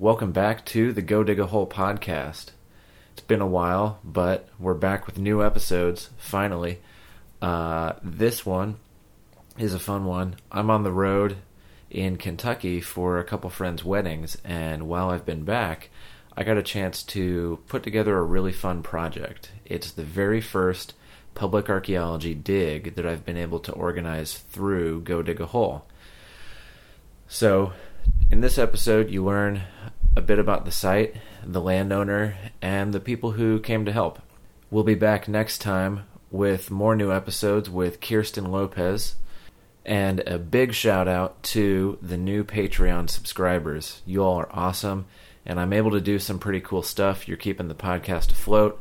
Welcome back to the Go Dig a Hole podcast. It's been a while, but we're back with new episodes finally. Uh, this one is a fun one. I'm on the road in Kentucky for a couple friends' weddings, and while I've been back, I got a chance to put together a really fun project. It's the very first public archaeology dig that I've been able to organize through Go Dig a Hole. So, in this episode, you learn a bit about the site, the landowner, and the people who came to help. We'll be back next time with more new episodes with Kirsten Lopez. And a big shout out to the new Patreon subscribers. You all are awesome, and I'm able to do some pretty cool stuff. You're keeping the podcast afloat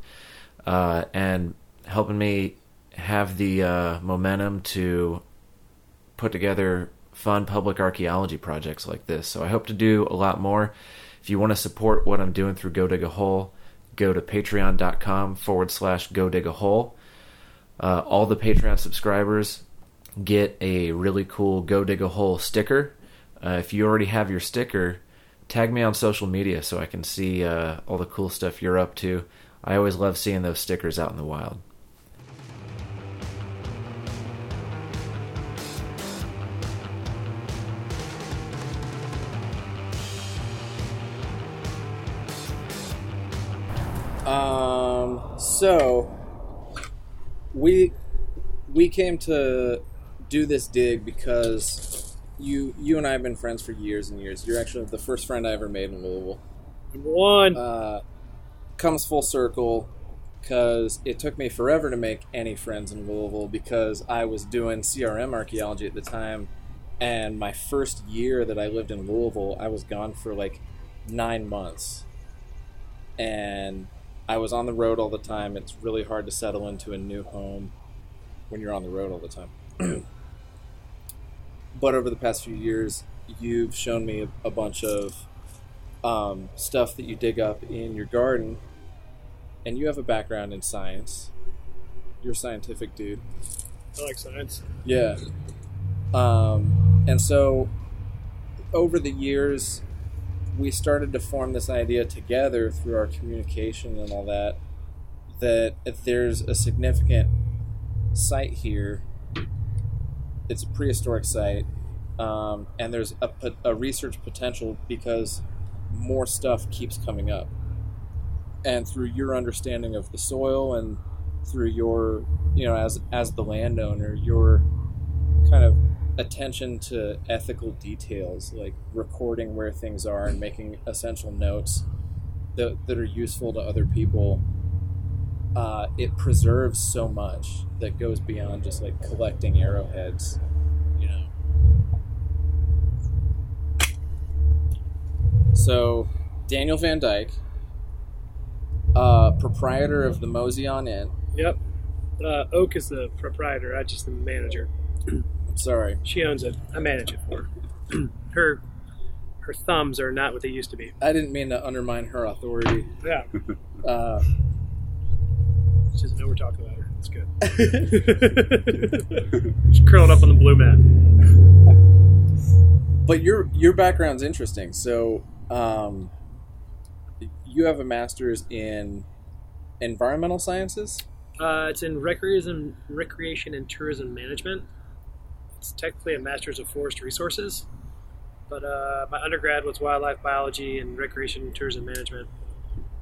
uh, and helping me have the uh, momentum to put together fun public archaeology projects like this. So I hope to do a lot more. If you want to support what I'm doing through Go Dig a Hole, go to patreon.com forward slash go dig a hole. Uh, all the Patreon subscribers get a really cool Go Dig a Hole sticker. Uh, if you already have your sticker, tag me on social media so I can see uh, all the cool stuff you're up to. I always love seeing those stickers out in the wild. So we we came to do this dig because you you and I have been friends for years and years. You're actually the first friend I ever made in Louisville. Number one. Uh, comes full circle because it took me forever to make any friends in Louisville because I was doing CRM archaeology at the time, and my first year that I lived in Louisville, I was gone for like nine months, and I was on the road all the time. It's really hard to settle into a new home when you're on the road all the time. but over the past few years, you've shown me a, a bunch of um, stuff that you dig up in your garden, and you have a background in science. You're a scientific dude. I like science. Yeah. Um, and so over the years, we started to form this idea together through our communication and all that that if there's a significant site here, it's a prehistoric site, um, and there's a, a research potential because more stuff keeps coming up. And through your understanding of the soil and through your, you know, as as the landowner, your kind of attention to ethical details, like recording where things are and making essential notes that, that are useful to other people, uh, it preserves so much that goes beyond just like collecting arrowheads, you know. So, Daniel Van Dyke, uh, proprietor of the Moseon Inn. Yep. Uh, Oak is the proprietor. I just the manager. Sorry. She owns it. I manage it for her. her her thumbs are not what they used to be. I didn't mean to undermine her authority. Yeah. Uh, She doesn't know we're talking about her. That's good. She's curling up on the blue mat. but your your background's interesting. So, um, you have a master's in environmental sciences. Uh, it's in recreation, recreation and tourism management. It's technically a master's of forest resources, but uh, my undergrad was wildlife biology and recreation and tourism management.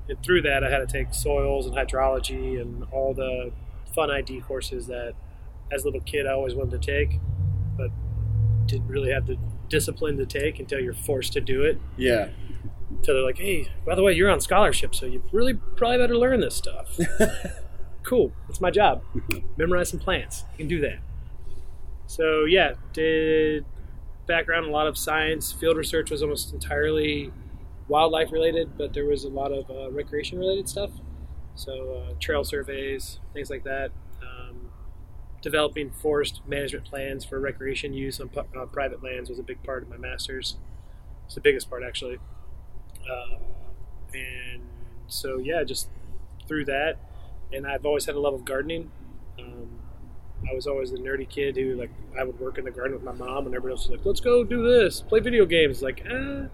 And through that, I had to take soils and hydrology and all the fun ID courses that, as a little kid, I always wanted to take, but didn't really have the discipline to take until you're forced to do it. Yeah. Until they're like, "Hey, by the way, you're on scholarship, so you really probably better learn this stuff." cool. It's my job. Memorize some plants. You can do that. So yeah, did background a lot of science. Field research was almost entirely wildlife related, but there was a lot of uh, recreation related stuff. So uh, trail surveys, things like that. Um, developing forest management plans for recreation use on uh, private lands was a big part of my master's. It's the biggest part actually. Um, and so yeah, just through that, and I've always had a love of gardening. Um, I was always the nerdy kid who like I would work in the garden with my mom, and everybody else was like, "Let's go do this, play video games." Like, eh,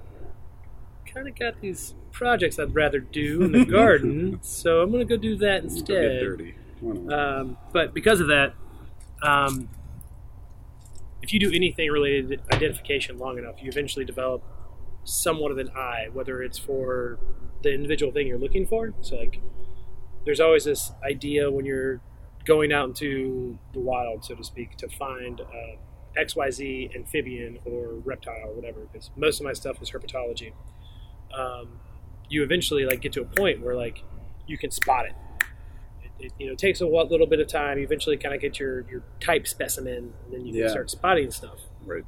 kind of got these projects I'd rather do in the garden, so I'm going to go do that instead. get dirty. Um, but because of that, um, if you do anything related to identification long enough, you eventually develop somewhat of an eye, whether it's for the individual thing you're looking for. So, like, there's always this idea when you're going out into the wild, so to speak, to find uh, XYZ amphibian or reptile or whatever, because most of my stuff was herpetology. Um, you eventually like get to a point where like you can spot it it, you know takes a little bit of time. You eventually kind of get your your type specimen, and then you can start spotting stuff. right.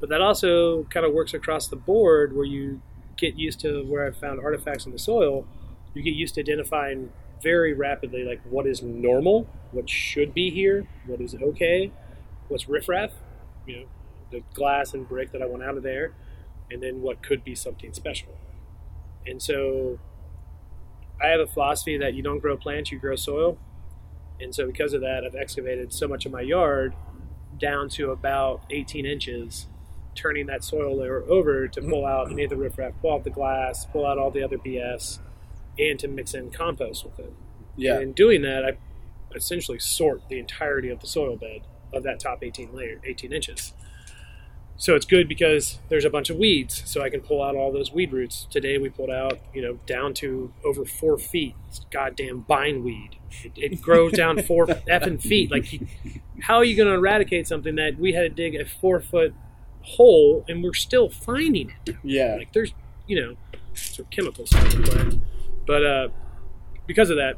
But that also kind of works across the board, where you get used to where I've found artifacts in the soil. You get used to identifying very rapidly, like what is normal, what should be here, what is okay, what's riffraff, you know, the glass and brick that I want out of there, and then what could be something special. And so I have a philosophy that you don't grow plants, you grow soil. And so because of that, I've excavated so much of my yard down to about 18 inches, turning that soil layer over to pull out any of the riffraff, pull out the glass, pull out all the other BS, and to mix in compost with it. Yeah. And in doing that, I essentially sort the entirety of the soil bed of that top 18 layer, 18 inches. So it's good because there's a bunch of weeds, so I can pull out all those weed roots. Today we pulled out, you know, down to over four feet. It's goddamn bindweed. It, it grows down four effing feet. Like, how are you going to eradicate something that we had to dig a four foot hole and we're still finding it? Yeah. Like there's, you know, some chemicals play. But uh, because of that,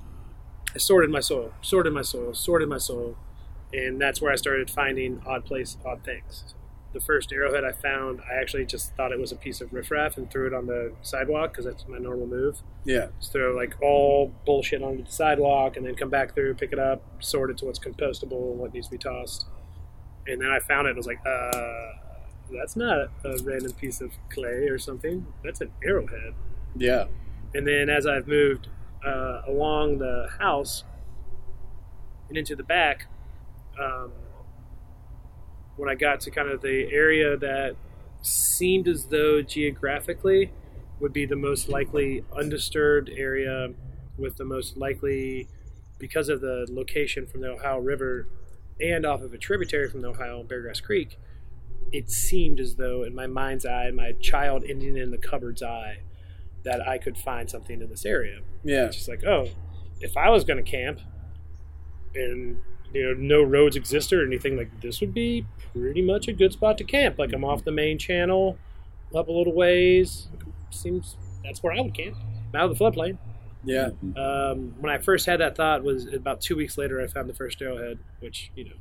I sorted my soil, sorted my soil, sorted my soil, and that's where I started finding odd place, odd things. The first arrowhead I found, I actually just thought it was a piece of riffraff and threw it on the sidewalk because that's my normal move. Yeah. Just throw like all bullshit onto the sidewalk and then come back through, pick it up, sort it to what's compostable and what needs to be tossed. And then I found it and was like, uh, that's not a random piece of clay or something. That's an arrowhead. Yeah. And then as I've moved uh, along the house and into the back, um, when I got to kind of the area that seemed as though geographically would be the most likely undisturbed area with the most likely, because of the location from the Ohio River and off of a tributary from the Ohio Beargrass Creek, it seemed as though, in my mind's eye, my child ending in the cupboard's eye, that I could find something in this area. Yeah. It's just like, oh, if I was going to camp and you know no roads existed or anything like this would be pretty much a good spot to camp. Like I'm off the main channel, up a little ways. Seems that's where I would camp. I'm out of the floodplain. Yeah. Um, when I first had that thought was about two weeks later I found the first arrowhead, which you know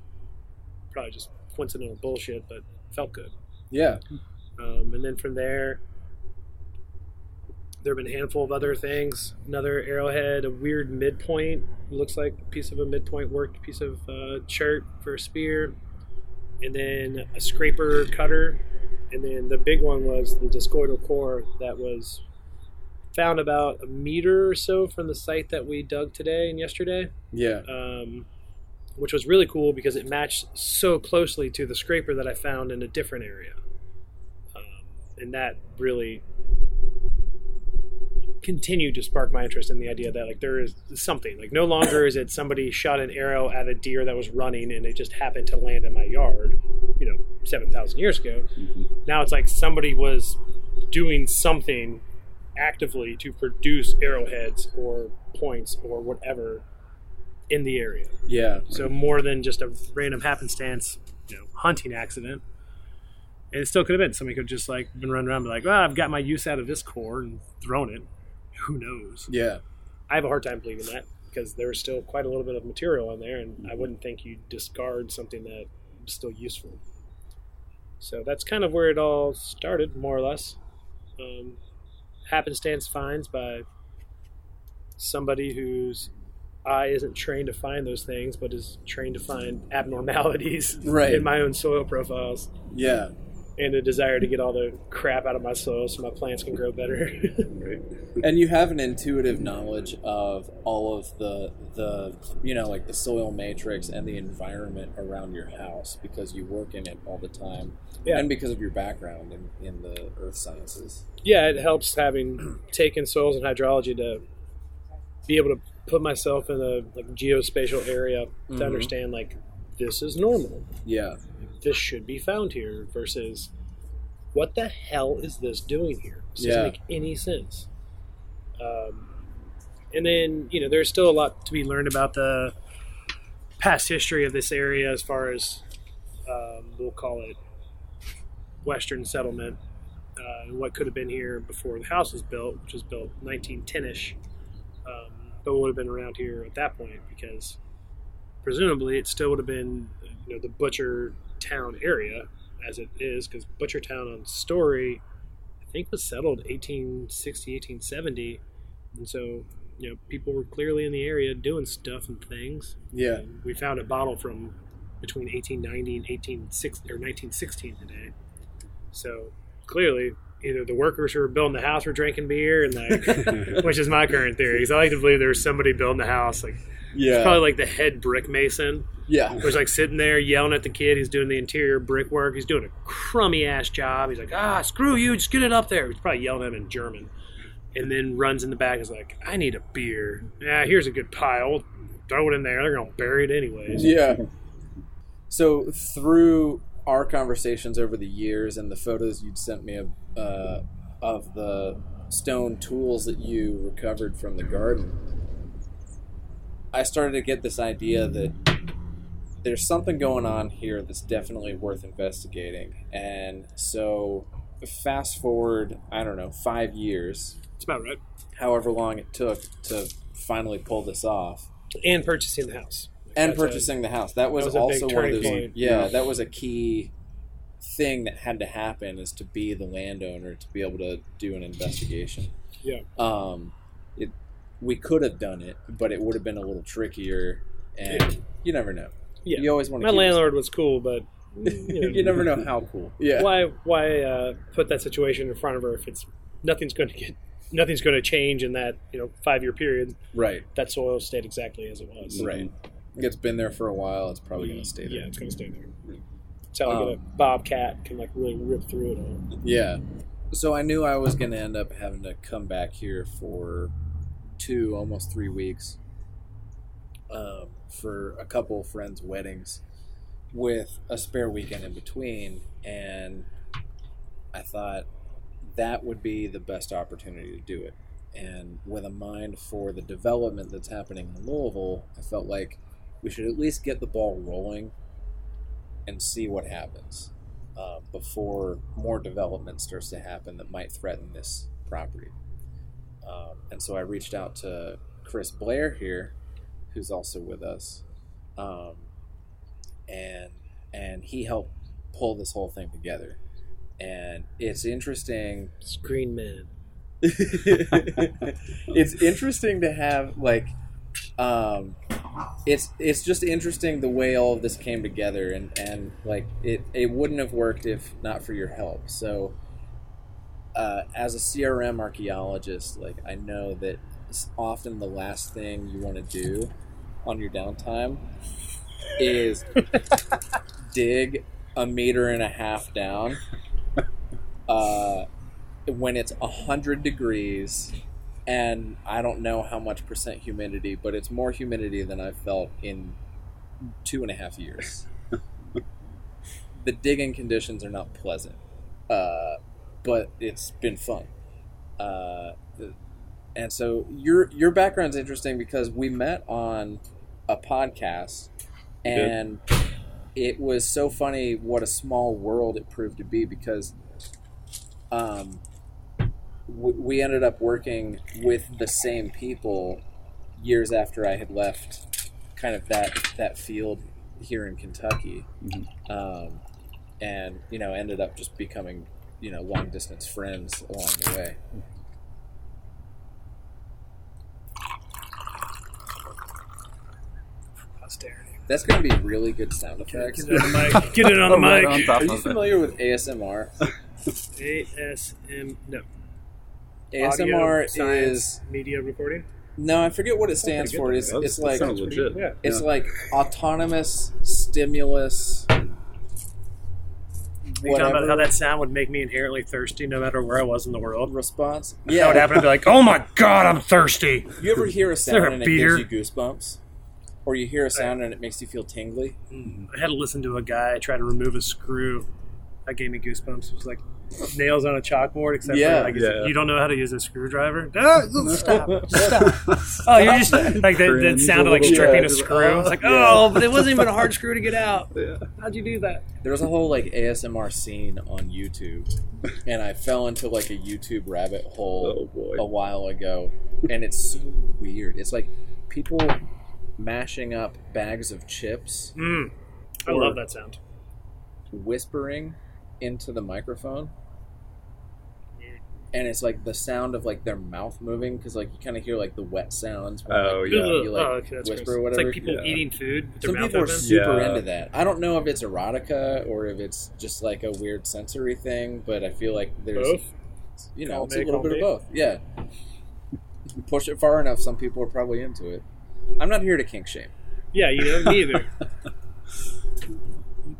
probably just coincidental bullshit, but felt good. Yeah. Um, and then from there, there have been a handful of other things. Another arrowhead, a weird midpoint, looks like a piece of a midpoint worked piece of uh, chert for a spear, and then a scraper cutter, and then the big one was the discoidal core that was found about a meter or so from the site that we dug today and yesterday Yeah. um, which was really cool because it matched so closely to the scraper that I found in a different area. Um, and that really continued to spark my interest in the idea that like there is something like no longer is it somebody shot an arrow at a deer that was running and it just happened to land in my yard you know 7000 years ago mm-hmm. now it's like somebody was doing something actively to produce arrowheads or points or whatever in the area Yeah. so more than just a random happenstance, you know, hunting accident. And it still could have been somebody could have just like been running around and be like, "Well, I've got my use out of this core and thrown it." Who knows? Yeah. I have a hard time believing that because there's still quite a little bit of material in there, and I wouldn't think you'd discard something that is still useful. So that's kind of where it all started, more or less. Um, happenstance finds by somebody whose eye isn't trained to find those things, but is trained to find abnormalities Right. in my own soil profiles. Yeah. And a desire to get all the crap out of my soil so my plants can grow better. and you have an intuitive knowledge of all of the the you know like the soil matrix and the environment around your house because you work in it all the time Yeah. and because of your background in, in the earth sciences yeah, it helps having taken soils and hydrology to be able to put myself in a like geospatial area to mm-hmm. understand like this is normal. yeah This should be found here versus what the hell is this doing here? This Yeah. doesn't make any sense. Um, and then you know there's still a lot to be learned about the past history of this area as far as um, we'll call it Western settlement uh, and what could have been here before the house was built, which was built 1910ish, um, but would have been around here at that point because presumably it still would have been you know the Butcher Town area as it is because Butchertown on Story I think was settled 1860 1870 and so you know people were clearly in the area doing stuff and things. Yeah. And we found a bottle from between 1890 and 1860 or 1916 today. So clearly, either the workers who were building the house were drinking beer, and like, which is my current theory, because I like to believe there was somebody building the house, like yeah probably like the head brick mason, yeah who's like sitting there yelling at the kid who's doing the interior brickwork. He's doing a crummy ass job. He's like, ah, screw you, just get it up there. He's probably yelling at him in German. And then runs in the back and is like, I need a beer. Yeah, here's a good pile. Throw it in there. They're going to bury it anyways. yeah so through our conversations over the years and the photos you'd sent me of, uh, of the stone tools that you recovered from the garden i started to get this idea that there's something going on here that's definitely worth investigating and so fast forward i don't know five years That's about right. however long it took to finally pull this off And purchasing the house. and That's a- purchasing the house. That was, was also one of those. point. Yeah, Yeah. that was a key thing that had to happen is to be the landowner to be able to do an investigation. Yeah. Um, it we could have done it, but it would have been a little trickier, and you never know. Yeah. You always want My to. landlord was cool, but you, know, you never know how cool. Yeah. why why uh, put that situation in front of her if it's nothing's going to get nothing's going to change in that you know five year period. Right. That soil stayed exactly as it was. Right. It's been there for a while. It's probably going to stay there. Yeah, it's going to stay there. That's how like a Um, bobcat can like really rip through it all. Yeah. So I knew I was going to end up having to come back here for two, almost three weeks um, for a couple friends' weddings with a spare weekend in between. And I thought that would be the best opportunity to do it. And with a mind for the development that's happening in Louisville, I felt like we should at least get the ball rolling and see what happens uh, before more development starts to happen that might threaten this property. Um, and so I reached out to Chris Blair here, who's also with us, um, and and he helped pull this whole thing together. And it's interesting It's green man. it's interesting to have like um it's it's just interesting the way all of this came together and and like it it wouldn't have worked if not for your help so uh, as a crm archaeologist like i know that it's often the last thing you want to do on your downtime is dig a meter and a half down uh, when it's 100 degrees and I don't know how much percent humidity, but it's more humidity than I've felt in two and a half years. the digging conditions are not pleasant, uh, but it's been fun. Uh, and so your your background's interesting because we met on a podcast, and it was so funny what a small world it proved to be because um, w- we ended up working with the same people years after I had left kind of that that field here in Kentucky, Mhm. um, and you know ended up just becoming you know long distance friends along the way. Posterity. That's gonna be really good sound effects. Get it on the mic. Get it on the Right on mic. top Are you of it. familiar with ASMR? ASM. No. ASMR Audio, is media recording. no, I forget what it stands for. It's, it's like sounds legit. Yeah. it's Yeah. like autonomous stimulus. Talking about how that sound would make me inherently thirsty no matter where I was in the world? response. Yeah, that would happen. I'd be like, oh my god, I'm thirsty. You ever hear a sound a and it gives you goosebumps, or you hear a sound and it makes you feel tingly? I had to listen to a guy try to remove a screw. That gave me goosebumps. It was like nails on a chalkboard, except Yeah. for like, Yeah. you don't know how to use a screwdriver. Stop, stop. Oh, you're just like that. That sounded like stripping bit. a screw. It's like, Yeah. oh, but it wasn't even a hard screw to get out. Yeah. How'd you do that? There was a whole like ASMR scene on YouTube, and I fell into like a YouTube rabbit hole Oh a while ago, and it's so weird. It's like people mashing up bags of chips, Mm, I love that sound. whispering into the microphone. And it's like the sound of like their mouth moving because like you kind of hear like the wet sounds. When, Oh, like, yeah. You, like, oh, okay, that's whisper gross. or whatever. It's like people Yeah. eating food with their Some mouth people are super Yeah. into that. I don't know if it's erotica or if it's just like a weird sensory thing, but I feel like there's, Both. you know, Column it's A, a little column bit of both. Yeah. You push it far enough, some people are probably into it. I'm not here to kink shame. Yeah, you know, me either.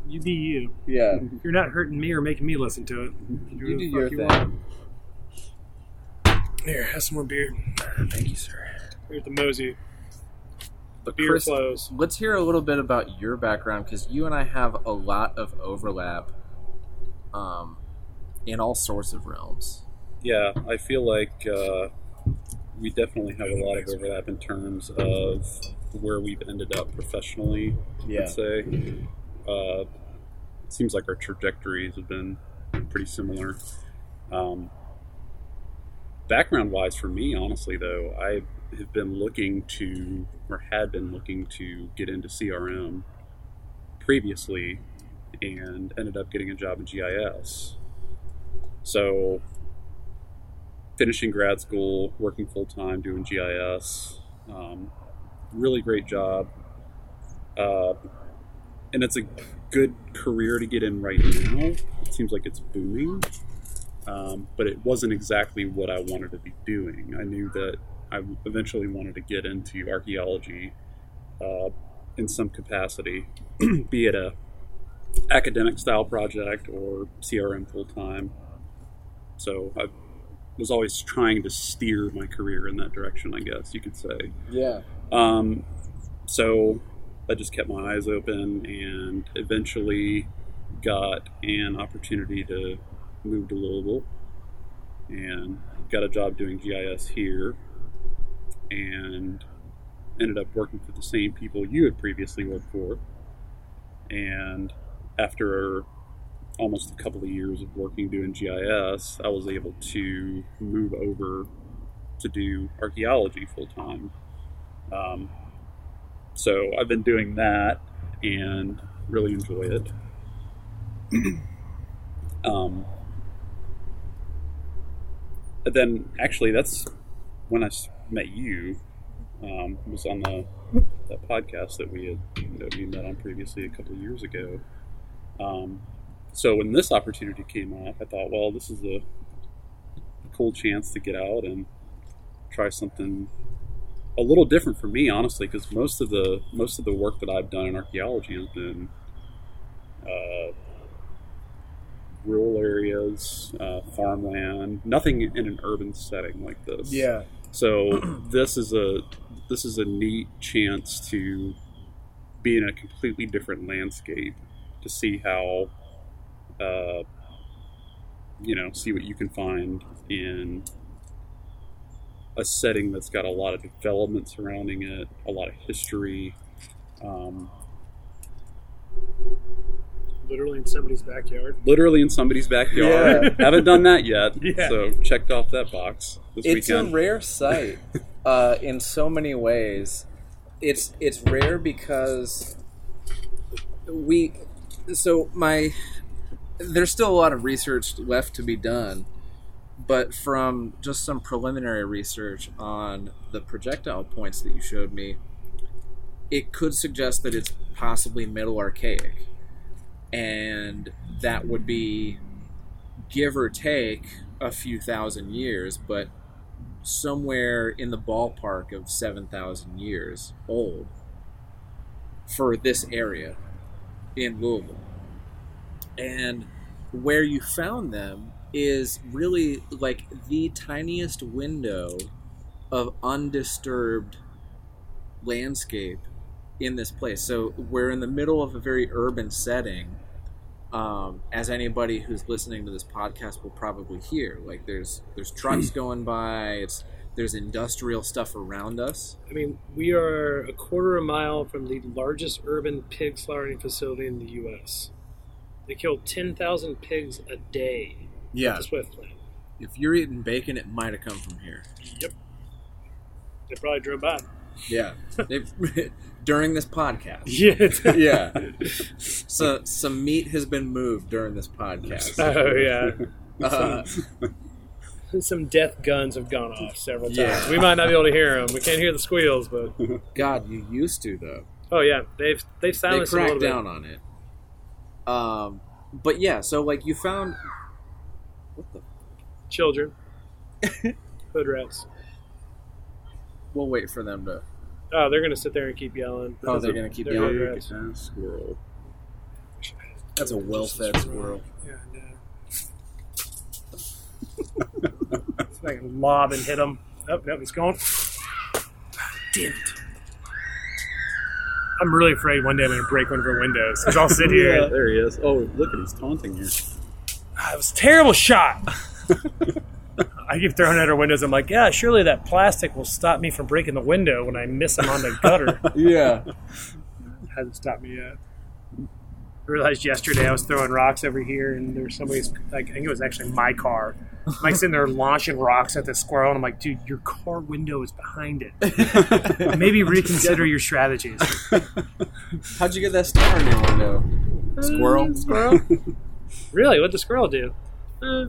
you be you. Yeah. You're not hurting me or making me listen to it. You, You do your you thing. want. Here, have some more beer. Thank you, sir. Here's the Mosey. But Beer Chris, flows. let's hear a little bit about your background because you and I have a lot of overlap um, in all sorts of realms. Yeah, I feel like uh, we definitely have a lot of overlap in terms of where we've ended up professionally. I'd say. Uh, it seems like our trajectories have been pretty similar. Um, background wise, for me, honestly, though, I have been looking to, or had been looking to get into CRM previously and ended up getting a job in GIS. So, finishing grad school, working full time, doing GIS. Um, really great job. Uh, and it's a good career to get in right now. It seems like it's booming. Um, but it wasn't exactly what I wanted to be doing. I knew that I eventually wanted to get into archaeology uh, in some capacity, be it a academic style project or CRM full time. So I was always trying to steer my career in that direction, I guess you could say. Yeah. Um, so I just kept my eyes open and eventually got an opportunity to move to Louisville and got a job doing GIS here and ended up working for the same people you had previously worked for. And after almost a couple of years of working doing GIS, I was able to move over to do archaeology full time. Um, so I've been doing that and really enjoy it. um, then actually, that's when I met you. Um, was on the that podcast that we had that we met on previously a couple of years ago. Um, so when this opportunity came up, I thought, well, this is a cool chance to get out and try something a little different for me, honestly, because most of the most of the work that I've done in archaeology has been uh, rural areas, uh, farmland, nothing in an urban setting like this. Yeah. So this is a this is a neat chance to be in a completely different landscape to see how uh, you know see what you can find in a setting that's got a lot of development surrounding it, a lot of history. Um, Literally in somebody's backyard. literally in somebody's backyard. Haven't done that yet, Yeah. so checked off that box this It's weekend. a rare sight uh, in so many ways. It's it's rare because we so my there's still a lot of research left to be done, but from just some preliminary research on the projectile points that you showed me, it could suggest that it's possibly middle archaic, and that would be give or take a few thousand years, but somewhere in the ballpark of 7,000 years old for this area in Louisville. And where you found them is really like the tiniest window of undisturbed landscape in this place. So we're in the middle of a very urban setting. Um, as anybody who's listening to this podcast will probably hear, like there's there's trucks going by. It's there's industrial stuff around us. I mean, we are a quarter of a mile from the largest urban pig slaughtering facility in the U.S. They kill 10,000 pigs a day Yeah. at the Swift plant. If you're eating bacon, it might have come from here. Yep. They probably drove by. Yeah. They've- during this podcast. Yeah. Yeah. So some meat has been moved during this podcast. oh, yeah. Uh, Some death guns have gone off several times. Yeah. We might not be able to hear them. We can't hear the squeals, but God, you used to though. oh yeah, they've they've They silenced little cracked down on it. Um, but yeah, so like you found bit. Children, hood rats. We'll wait for them to. Oh, they're gonna sit there and keep yelling. Oh, they're gonna keep They're yelling. hood rats. ass squirrel. That's a well-fed squirrel. Yeah, I know. If I can lob and hit him. Oh, no, he's gone. Damn it. I'm really afraid one day I'm going to break one of her windows because I'll sit here. Yeah, there he is. Oh, look at he's taunting you. Ah, it was a terrible shot. I keep throwing at her windows. I'm like, yeah, surely that plastic will stop me from breaking the window when I miss him on the gutter. Yeah. It hasn't stopped me yet. I realized yesterday I was throwing rocks over here, and there was somebody's. Like, I think it was actually my car. I'm like sitting there launching rocks at the squirrel, and I'm like, dude, your car window is behind it. Maybe reconsider your strategies. How'd you get that star in your window? Squirrel. Squirrel. really? What'd the squirrel do? Uh,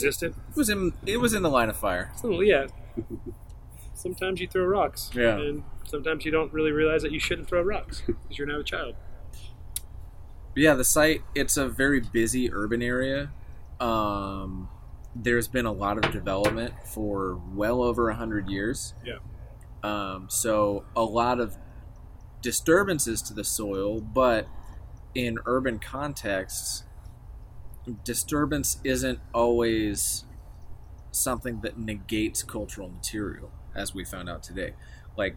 existed. It was in. It was in the line of fire. Oh, yeah. Sometimes you throw rocks. Yeah. And sometimes you don't really realize that you shouldn't throw rocks because you're now a child. Yeah, the site. It's a very busy urban area. Um, there's been a lot of development for well over a hundred years. Yeah. Um, so a lot of disturbances to the soil, but in urban contexts, disturbance isn't always something that negates cultural material, as we found out today. Like,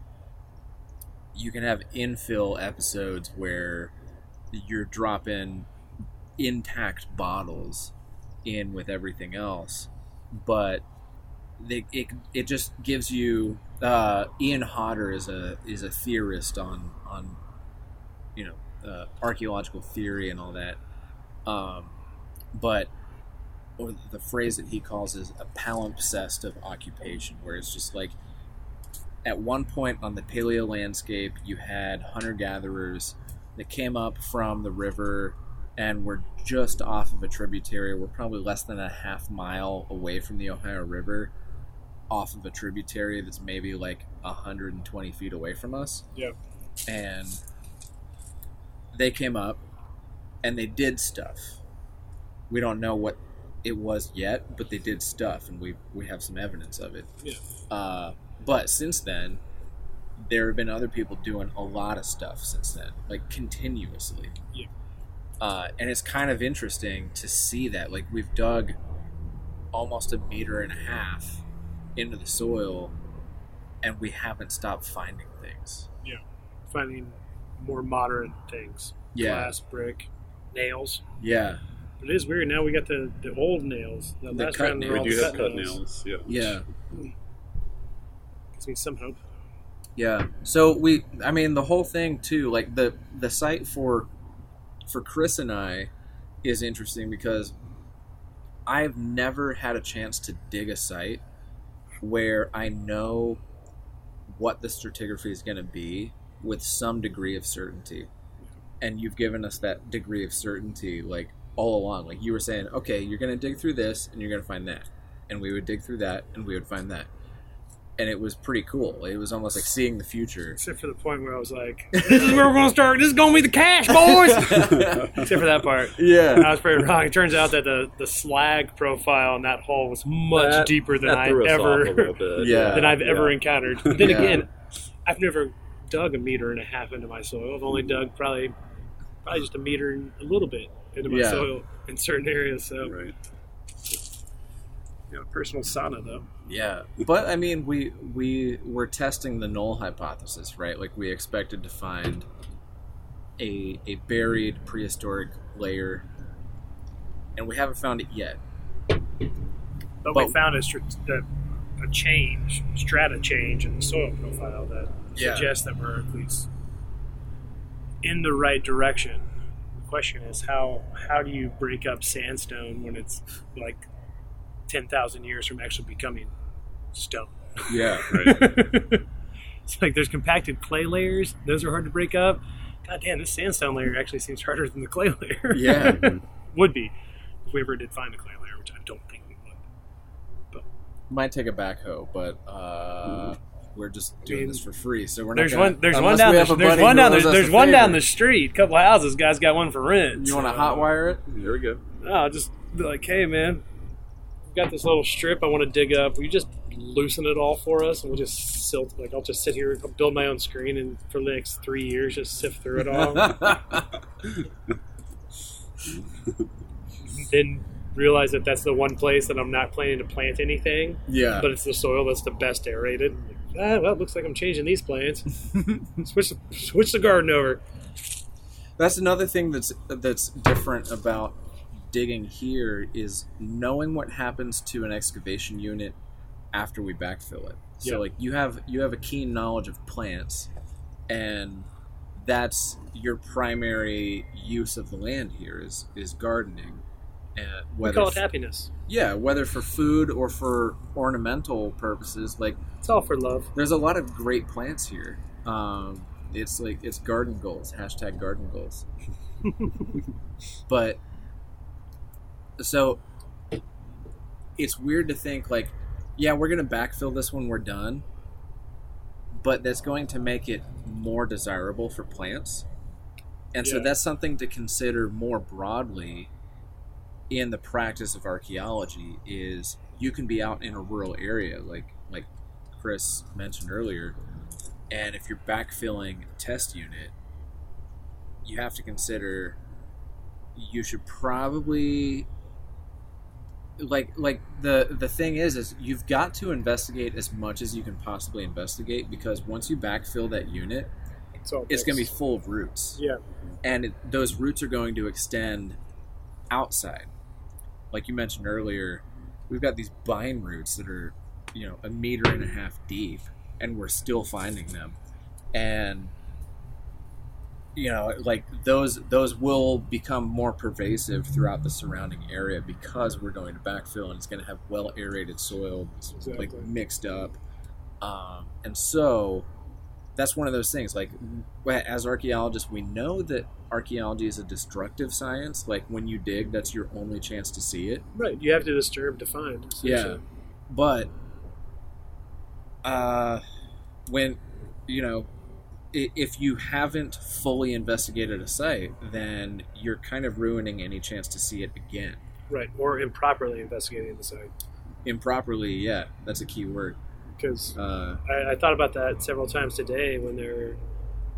you can have infill episodes where you're dropping intact bottles in with everything else, but they, it, it just gives you uh, Ian Hodder is a is a theorist on on you know uh, archaeological theory and all that, um, but or the phrase that he calls is a palimpsest of occupation, where it's just like at one point on the paleo landscape you had hunter gatherers that came up from the river and were just off of a tributary. We're probably less than a half mile away from the Ohio River, off of a tributary that's maybe like 120 feet away from us. Yeah. And they came up and they did stuff. We don't know what it was yet, but they did stuff, and we we have some evidence of it. Yeah. Uh, but since then, there have been other people doing a lot of stuff since then, like continuously. Yeah. Uh, and it's kind of interesting to see that. Like we've dug almost a meter and a half into the soil, and we haven't stopped finding things. Yeah, finding more modern things. Yeah. Glass, brick, nails. Yeah. It is weird. Now we got the, the old nails. The, The last cut round nails. were We all do have cut cut nails. nails. Yeah. Yeah. Gives me some hope. Yeah. So we, I mean, the whole thing too, like the the site for for Chris and I is interesting because I've never had a chance to dig a site where I know what the stratigraphy is going to be with some degree of certainty. And you've given us that degree of certainty like all along. Like you were saying, okay, you're going to dig through this and you're going to find that. And we would dig through that and we would find that. and it was pretty cool. It was almost like seeing the future. Except for the point where I was like, "This is where we're going to start. This is going to be the cash, boys." Except for that part. Yeah, I was pretty wrong. It turns out that the, the slag profile in that hole was much That- deeper than I've threw us off a ever. Yeah. than I've ever encountered. But then Yeah. again, I've never dug a meter and a half into my soil. I've only dug probably probably just a meter and a little bit into my Yeah. soil in certain areas. So, Right. you know, personal sauna though. yeah. But I mean, we we were testing the null hypothesis, right? Like we expected to find a a buried prehistoric layer, and we haven't found it yet. But, But- we found a, a, a change, strata change in the soil profile that Yeah. suggests that we're at least in the right direction. Question is how how do you break up sandstone when it's like ten thousand years from actually becoming stone? Yeah. it's like there's compacted clay layers; those are hard to break up. God damn, this sandstone layer actually seems harder than the clay layer. Yeah. would be if we ever did find a clay layer, which I don't think we would. Might take a backhoe, but uh, we're just doing mean, this for free, so we're not. There's gonna, one. There's one down. we The, there's one down. owes The, there's a one down the street. couple of houses. Guys got one for rent. You want to so- hotwire it? There we go. Oh, just be like, hey man, we've got this little strip I want to dig up. Will you just loosen it all for us, and we'll just silt. Like I'll just sit here, I'll build my own screen, and for the next three years, just sift through it all. then realize that that's the one place that I'm not planning to plant anything, yeah. but it's the soil that's the best aerated. Ah, well, it looks like I'm changing these plants. switch, the, switch the garden over. That's another thing that's that's different about digging here is knowing what happens to an excavation unit after we backfill it. So like you have you have a keen knowledge of plants and that's your primary use of the land here is is gardening. And We call it happiness. yeah, whether for food or for ornamental purposes, like It's all for love. there's a lot of great plants here. Um, it's like it's garden goals. Hashtag garden goals. but so it's weird to think like, yeah, we're gonna backfill this when we're done, but that's going to make it more desirable for plants, and so that's something to consider more broadly in the practice of archaeology. Is you can be out in a rural area like like Chris mentioned earlier, and if you're backfilling a test unit, you have to consider you should probably like like the the thing is is you've got to investigate as much as you can possibly investigate because once you backfill that unit, It's, it's going to be full of roots Yeah. and it, those roots are going to extend outside. Like you mentioned earlier, we've got these vine roots that are, you know, a meter and a half deep, and we're still finding them. And you know, like those those will become more pervasive throughout the surrounding area because we're going to backfill and it's going to have well aerated soil, it's, like mixed up. Um, and so that's one of those things like as archaeologists we know that archaeology is a destructive science like when you dig that's your only chance to see it Right. You have to disturb to find. Yeah. but uh when you know if you haven't fully investigated a site then you're kind of ruining any chance to see it again Right. Or improperly investigating the site. improperly yeah that's a key word Because uh I, I thought about that several times today when they're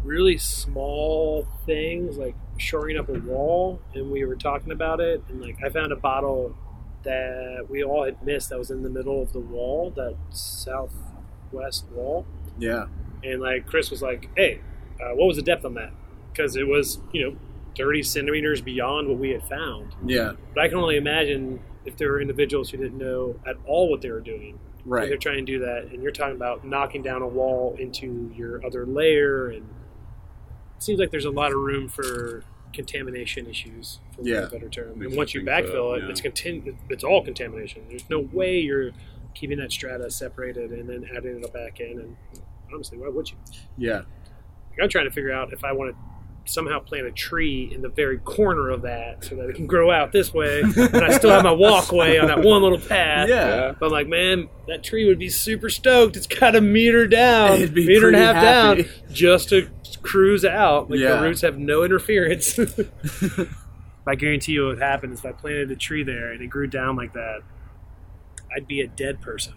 really small things like shoring up a wall and we were talking about it and like I found a bottle that we all had missed that was in the middle of the wall, that southwest wall. yeah And like Chris was like, "Hey, uh, what was the depth on that?" Because it was, you know, 30 centimeters beyond what we had found. yeah But I can only imagine if there were individuals who didn't know at all what they were doing. Right They're trying to do that, and you're talking about knocking down a wall into your other layer, and it seems like there's a lot of room for contamination issues, for Yeah. a better term. Makes And once you backfill so, it, yeah. it's contin- it's all contamination. There's no way you're keeping that strata separated and then adding it back in. And honestly, why would you? yeah Like, I'm trying to figure out if I want to somehow plant a tree in the very corner of that so that it can grow out this way, and I still have my walkway on that one little path. Yeah. But I'm like, man, that tree would be super stoked. It's got a meter down, It'd be meter and a half happy. down, just to cruise out. Like Yeah. the roots have no interference. I guarantee you what would happen is if I planted a tree there and it grew down like that, I'd be a dead person.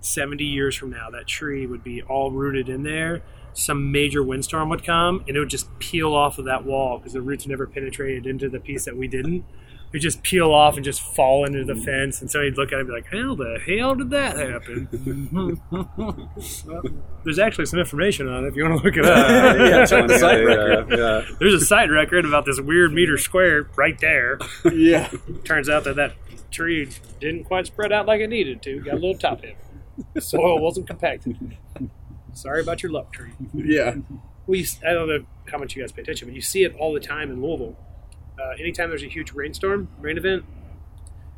70 years from now, that tree would be all rooted in there. Some major windstorm would come and it would just peel off of that wall because the roots never penetrated into the piece that we didn't. It would just peel off and just fall into the mm-hmm. fence. And so somebody'd look at it and be like, how the hell did that happen? Well, mm-hmm. there's actually some information on it if you want to look it up. Yeah, it's on the site Yeah, uh, yeah. There's a site record about this weird meter square right there. Yeah. Turns out that that tree didn't quite spread out like it needed to. Got a little top heavy. Soil wasn't compacted. Sorry about your luck tree. Yeah. We, I don't know how much you guys pay attention, but you see it all the time in Louisville. Uh, anytime there's a huge rainstorm, rain event,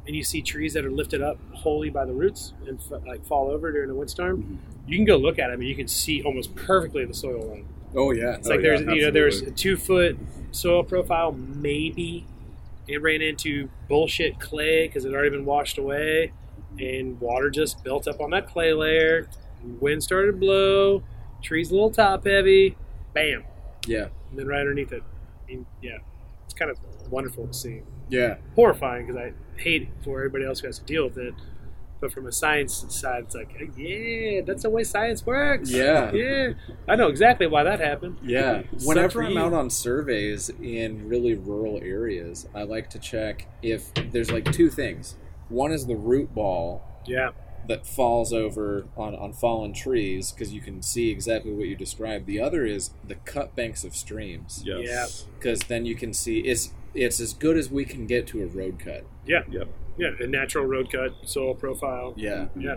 and you see trees that are lifted up wholly by the roots and f- like fall over during a windstorm, you can go look at them and you can see almost perfectly the soil line. Oh yeah. It's like Oh, there's yeah, you know there's a two foot soil profile maybe it ran into bullshit clay because it had already been washed away and water just built up on that clay layer wind started to blow trees a little top heavy bam Yeah. and then right underneath it I mean, yeah it's kind of wonderful to see Yeah. horrifying because I hate it for everybody else who has to deal with it but from a science side it's like yeah that's the way science works Yeah. yeah I know exactly why that happened Yeah. Whenever I'm out on surveys in really rural areas, I like to check if there's like two things. One is the root ball yeah that falls over on, on fallen trees because you can see exactly what you described. The other is the cut banks of streams Yes. because then you can see it's it's as good as we can get to a road cut. Yeah, Yep. yeah, a natural road cut, soil profile. Yeah. Mm-hmm. Yeah,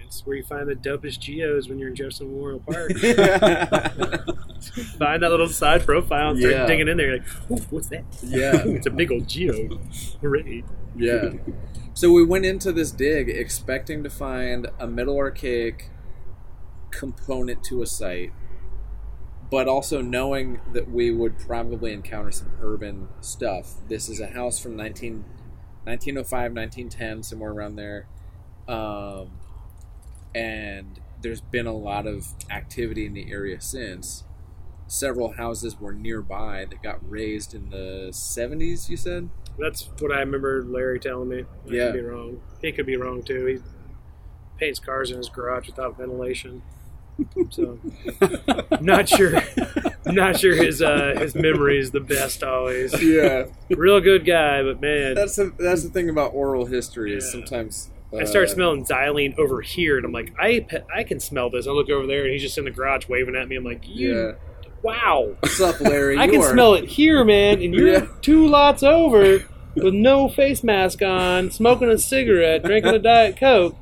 it's where you find the dopest geos when you're in Jefferson Memorial Park. find that little side profile and start Yeah. digging in there. You're like, what's that? Yeah. it's a big old geo. Hooray! Yeah. So we went into this dig expecting to find a middle archaic component to a site, but also knowing that we would probably encounter some urban stuff. This is a house from 19, 1905, 1910, somewhere around there. Um, and there's been a lot of activity in the area since. Several houses were nearby that got razed in the 70s, you said? That's what I remember Larry telling me. I Yeah. could be wrong. He could be wrong too. He paints cars in his garage without ventilation. So, not sure. Not sure his uh, his memory is the best always. Yeah. Real good guy, but man, That's the that's the thing about oral history is Yeah. sometimes I start uh, smelling xylene over here, and I'm like, I I can smell this. I look over there, and he's just in the garage waving at me. I'm like, you, Yeah. Wow, What's up, Larry? I You can are- smell it here, man, and you're Yeah. two lots over with no face mask on, smoking a cigarette, drinking a diet coke.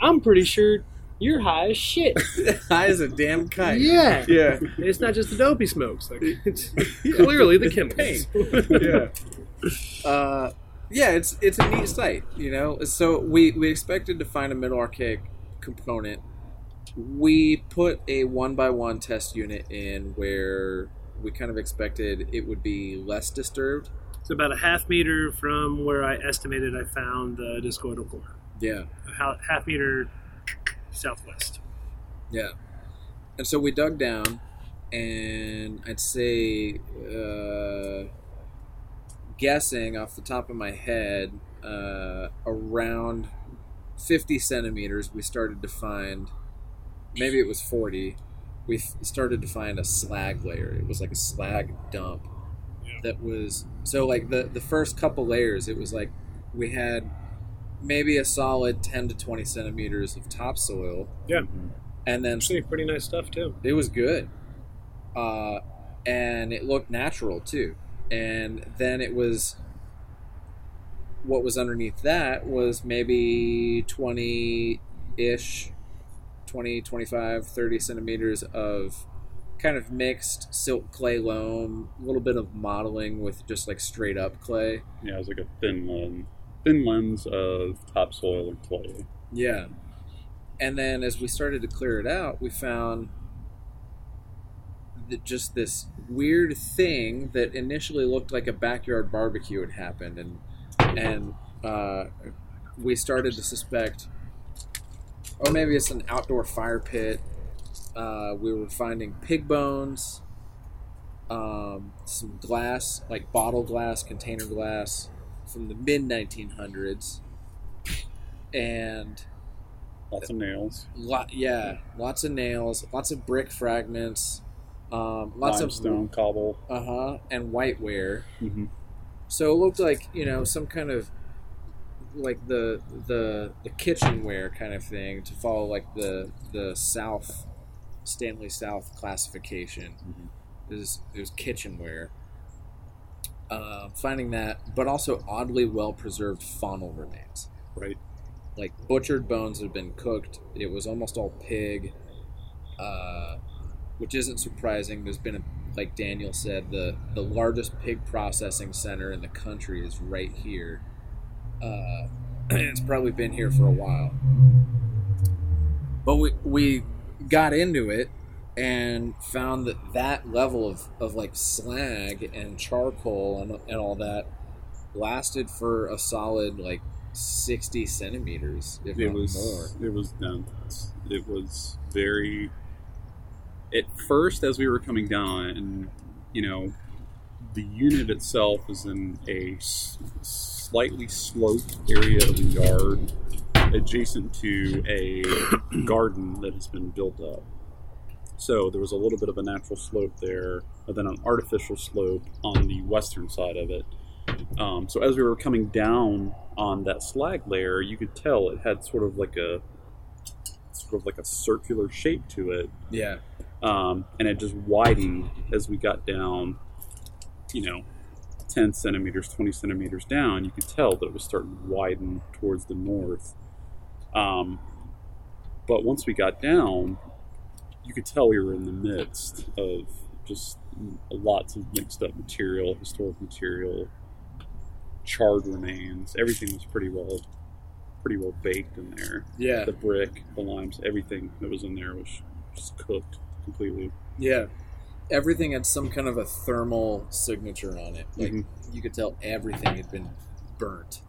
I'm pretty sure you're high as shit. high as a damn kite. Yeah, Yeah. And it's not just the dope he smokes. Like it's clearly the chemicals. yeah. Uh, yeah, it's it's a neat site, you know. So we we expected to find a middle archaic component. We put a one by one test unit in where we kind of expected it would be less disturbed. It's about a half meter from where I estimated I found the discoidal core. Yeah. A half meter southwest. Yeah. And so we dug down, and I'd say, uh, guessing off the top of my head, uh, around 50 centimeters, we started to find, maybe it was 40, we f- started to find a slag layer. It was like a slag dump Yeah. that was, so like the, the first couple layers, it was like we had maybe a solid 10 to 20 centimeters of topsoil Yeah, and then actually pretty nice stuff too. it was good uh, and it looked natural too and then it was what was underneath that was maybe 20-ish 20 25 30 centimeters of kind of mixed silt clay loam a little bit of mottling with just like straight up clay Yeah, it was like a thin lens, thin lens of topsoil and clay. Yeah. And then as we started to clear it out, we found th- just this weird thing that initially looked like a backyard barbecue had happened, and and uh, we started to suspect, or maybe it's an outdoor fire pit. Uh, we were finding pig bones, um, some glass, like bottle glass, container glass from the mid 1900s, and Lots of nails. lot, yeah, lots of nails, lots of brick fragments, um, lots limestone, of cobble. uh huh, and whiteware. hmm So it looked like you know some kind of like the the the kitchenware kind of thing to follow like the the South Stanley South classification. Mhm. Is was kitchenware. Uh, finding that, but also oddly well preserved faunal remains, Right. like butchered bones had been cooked. It was almost all pig, uh, which isn't surprising. There's been a like Daniel said, the the largest pig processing center in the country is right here. Uh, it's probably been here for a while, but we we got into it and found that that level of, of like slag and charcoal and, and all that lasted for a solid like 60 centimeters if It not was. more It was dense. It was very. At first, as we were coming down, and you know, the unit itself is in a s- slightly sloped area of the yard, adjacent to a garden that has been built up. So there was a little bit of a natural slope there, and then an artificial slope on the western side of it. Um, so as we were coming down on that slag layer, you could tell it had sort of like a sort of like a circular shape to it, yeah um, and it just widened as we got down. You know, ten centimeters, twenty centimeters down, you could tell that it was starting to widen towards the north. Um, but once we got down, you could tell we were in the midst of just lots of mixed up material, historic material, charred remains. Everything was pretty well, pretty well baked in there. yeah The brick, the limes, everything that was in there was just cooked completely. Yeah. Everything had some kind of a thermal signature on it. Like Mhm. you could tell everything had been burnt.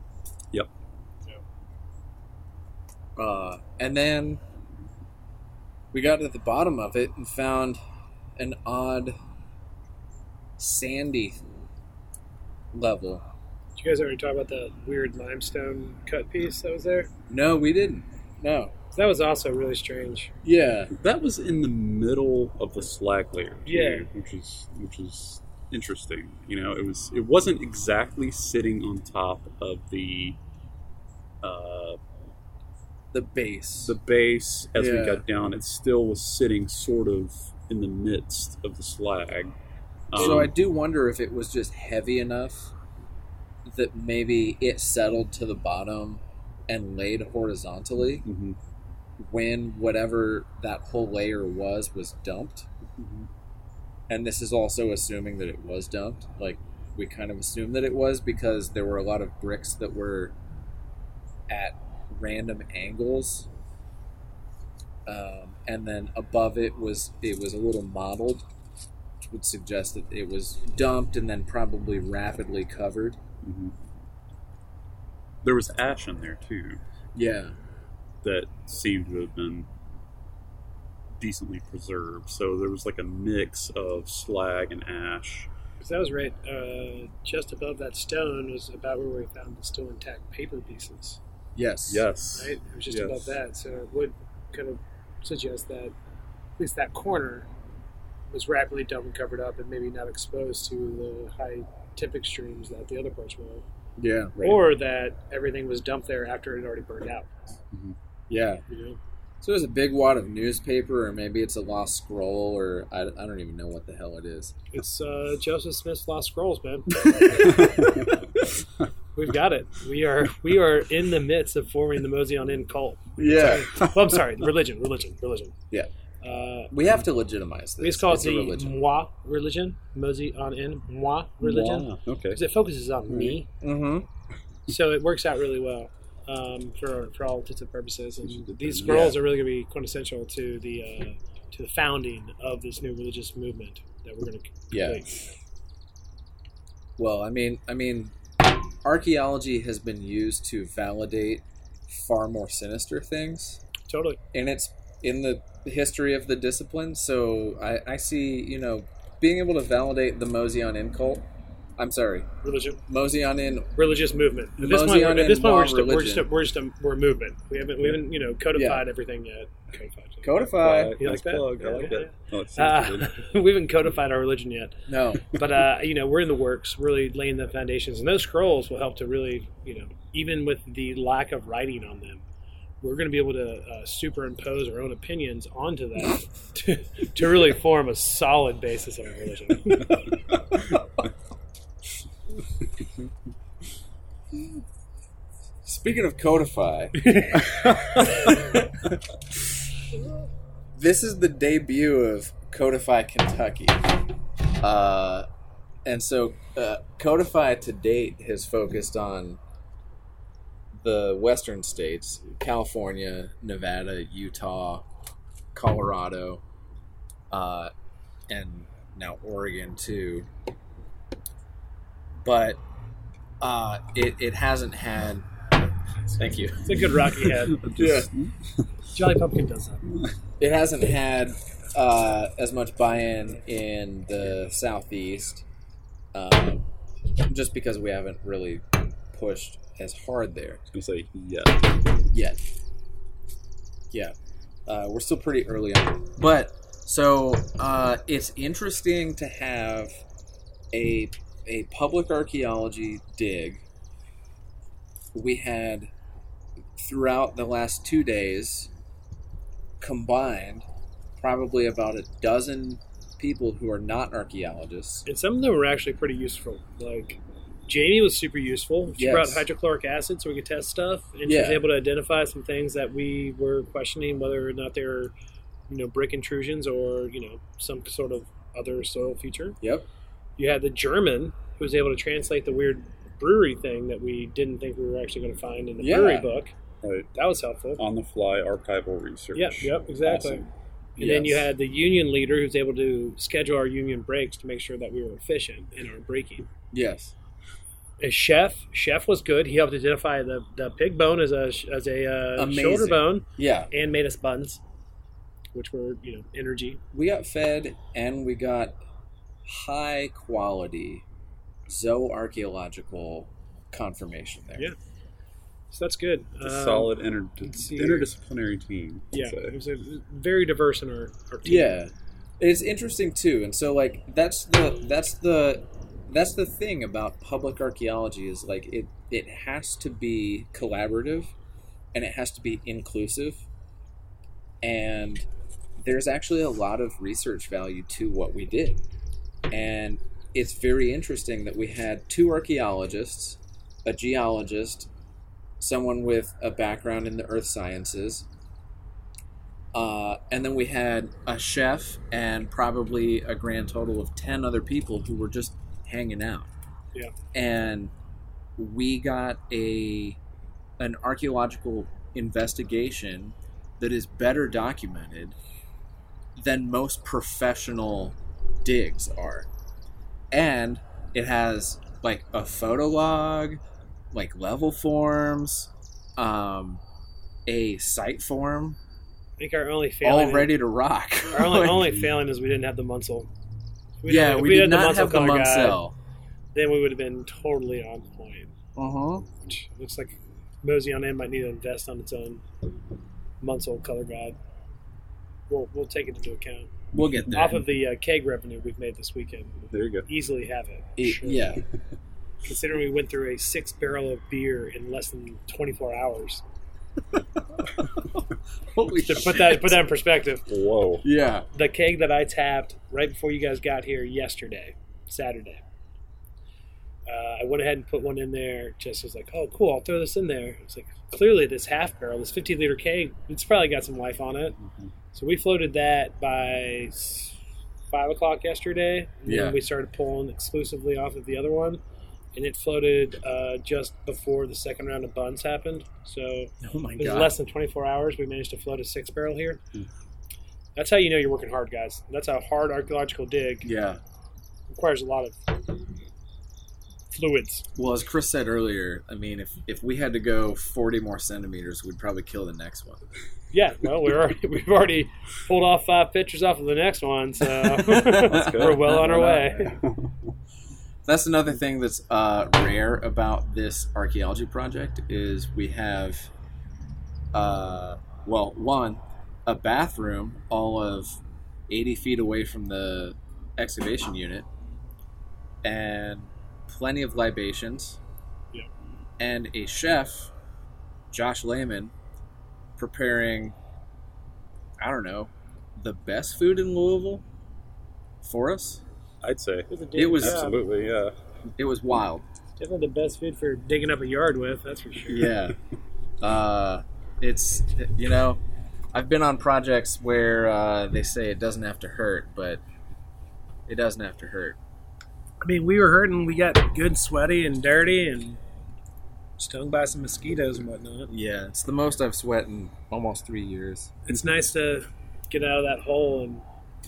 Yep. Uh, and then we got to the bottom of it and found an odd sandy level. Did you guys already talk about the weird limestone cut piece that was there? No, we didn't. No. That was also really strange. Yeah. That was in the middle of the slag layer, too, Yeah. which is which is interesting. You know, it was it wasn't exactly sitting on top of the uh, The base. the base as we got down. It still was sitting sort of in the midst of the slag. so Um, I do wonder if it was just heavy enough that maybe it settled to the bottom and laid horizontally mhm. When whatever that whole layer was was dumped. Mhm. And this is also assuming that it was dumped. Like we kind of assumed that it was because there were a lot of bricks that were at random angles. Um, and then above it was it was a little mottled, which would suggest that it was dumped and then probably rapidly covered. Mhm. There was ash in there too Yeah. That seemed to have been decently preserved. So there was like a mix of slag and ash. Because that was right uh, just above that stone was about where we found the still intact paper pieces. Yes. Yes. Right? It was just Yes. above that. So it would kind of suggest that at least that corner was rapidly dumped and covered up and maybe not exposed to the high tip extremes that the other parts were. Yeah. Or that everything was dumped there after it had already burned out. Yeah. You know? So it's a big wad of newspaper, or maybe it's a lost scroll, or I, I don't even know what the hell it is. It's uh, Joseph Smith's Lost Scrolls, man. We've got it. We are we are in the midst of forming the Mosey on In cult. Yeah. Well, I'm sorry, religion, religion, religion. Yeah. Uh, We have to legitimize this. we just call It's it the religion. moi religion, Mosey on In, moi religion, Wow, Okay. because it focuses on me, Mm-hmm. so it works out really well um, for for all intents and purposes. And these scrolls are really going to be quintessential to the uh, to the founding of this new religious movement. that we're going to Yeah. Well, I mean, I mean, archaeology has been used to validate far more sinister things, Totally. and it's in the history of the discipline. So I, I see, you know, being able to validate the Moseon cult. I'm sorry, Religion, Moseon religious movement. At this point, we're, at this point, we're just, a, we're just, a, we're just a, we're a movement. We haven't, we haven't, you know, codified everything yet. Codified. codified. You nice that? plug. I like yeah, that. Oh, it sounds Uh, we haven't codified our religion yet, No, but uh, you know, we're in the works, really laying the foundations, and those scrolls will help to really, you know, even with the lack of writing on them, we're going to be able to uh, superimpose our own opinions onto that to, to really form a solid basis of our religion. Speaking of codify, this is the debut of Codify Kentucky. Uh, and so uh, Codify to date has focused on the western states California, Nevada, Utah, Colorado, uh, and now Oregon, too. But uh, it, it hasn't had. Thank you. It's a good rocky head. Just- Jolly Pumpkin does that. it hasn't had uh, as much buy-in in the southeast, um, just because we haven't really pushed as hard there I was gonna say yeah. yet. Yeah, uh, we're still pretty early on, but so uh, it's interesting to have a a public archaeology dig. We had throughout the last two days combined probably about a dozen people who are not archaeologists. And some of them were actually pretty useful. Like Jamie was super useful. She Yes. brought hydrochloric acid so we could test stuff, and she was able to identify some things that we were questioning whether or not they were, you know, brick intrusions or you know some sort of other soil feature. Yep. You had the German who was able to translate the weird brewery thing that we didn't think we were actually going to find in the Yeah. brewery book. Right. That was helpful. On the fly archival research. Yep, yep, exactly. Awesome. And then you had the union leader who's able to schedule our union breaks to make sure that we were efficient in our breaking. Yes. A chef, chef was good. He helped identify the, the pig bone as a as a uh, shoulder bone Yeah. and made us buns, which were you know energy. we got fed and we got high quality zooarchaeological confirmation there. Yeah. So that's good. It's a Um, solid inter- interdisciplinary team. I'd Yeah, say. it was a, very diverse in our, our team. Yeah. It's interesting too. And so like that's the that's the that's the thing about public archaeology is like it it has to be collaborative and it has to be inclusive and there's actually a lot of research value to what we did. And it's very interesting that we had two archaeologists, a geologist, someone with a background in the earth sciences, uh, and then we had a chef and probably a grand total of 10 other people who were just hanging out. Yeah. And we got a an archaeological investigation that is better documented than most professional digs are. And it has like a photo log, like level forms, um, a site form, I think our only failing all ready to rock. Our only, only failing is we didn't have the Munsell. We yeah, didn't- we, did not have the Munsell. Then we would have been totally on point. Uh huh. Which looks like Mosey on end might need to invest on its own Munsell color guide. We'll, we'll take it into account. We'll get there. Off of the uh, keg revenue we've made this weekend, There you go. easily have it. It- Sure. yeah, Considering we went through a six barrel of beer in less than 24 hours. holy To shit. put that put that in perspective, Whoa. Yeah, the keg that I tapped right before you guys got here yesterday, Saturday. Uh, I went ahead and put one in there. Just was like, oh, cool, I'll throw this in there. It's like clearly this half barrel, this 50 liter keg, it's probably got some life on it. So we floated that by five o'clock yesterday. And Yeah. then we started pulling exclusively off of the other one, and it floated uh, just before the second round of buns happened. So oh my it was god. less than 24 hours. We managed to float a six barrel here. Hmm. That's how you know you're working hard, guys. That's a hard archaeological dig. Yeah. Requires a lot of fluids. Well, as Chris said earlier, I mean, if if we had to go 40 more centimeters, we'd probably kill the next one. Yeah, well, we're already, we've already pulled off five pictures off of the next one, so we're well on our way. That's another thing that's uh, rare about this archaeology project is we have, uh, well, one, a bathroom all of 80 feet away from the excavation unit, and plenty of libations, Yeah. and a chef, Josh Lehman, preparing, I don't know, the best food in Louisville for us. I'd say It was, a It was- absolutely, yeah. It was wild. definitely the best food for digging up a yard with. That's for sure. Yeah. Uh, it's, you know, I've been on projects where uh, they say it doesn't have to hurt, but it doesn't have to hurt. I mean, we were hurting. We got good, sweaty, and dirty, and stung by some mosquitoes and whatnot. Yeah, it's the most I've sweat in almost three years. It's nice to get out of that hole and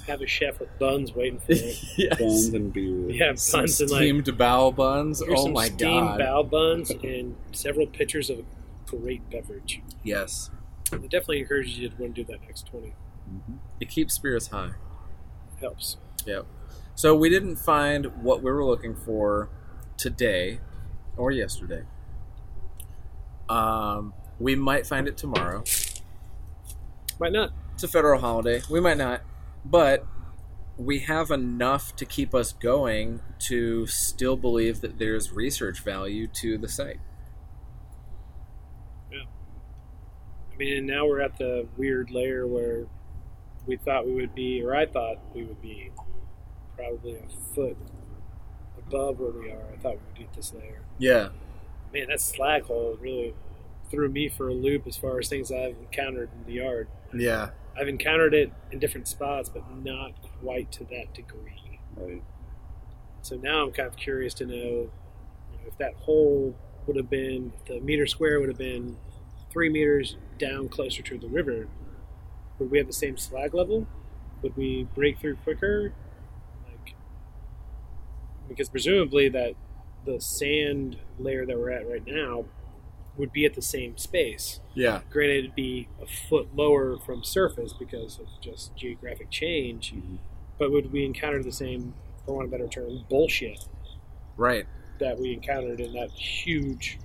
have a chef with buns waiting for you. Buns and beer. yeah, Some buns and like steamed bao buns. here's Oh some my steamed god. bao buns and several pitchers of great beverage. yes. I definitely encourage you to want to do that next twenty. Mm-hmm. It keeps spirits high. Helps. Yep. So we didn't find what we were looking for today or yesterday. Um, we might find it tomorrow. Might not. It's a federal holiday. We might not, but we have enough to keep us going to still believe that there's research value to the site. I mean, and now we're at the weird layer where we thought we would be, or I thought we would be, probably a foot above where we are. I thought we would get this layer. Yeah. Man, that slag hole really threw me for a loop as far as things I've encountered in the yard. Yeah. I've encountered it in different spots, but not quite to that degree. Right. So now I'm kind of curious to know, you know if that hole would have been, the meter square would have been three meters down closer to the river, would we have the same slag level? Would we break through quicker? Like, because presumably that the sand layer that we're at right now would be at the same space. Yeah. Granted, it'd be a foot lower from surface because of just geographic change. Mhm. But would we encounter the same, for want of a better term, bullshit Right. that we encountered in that huge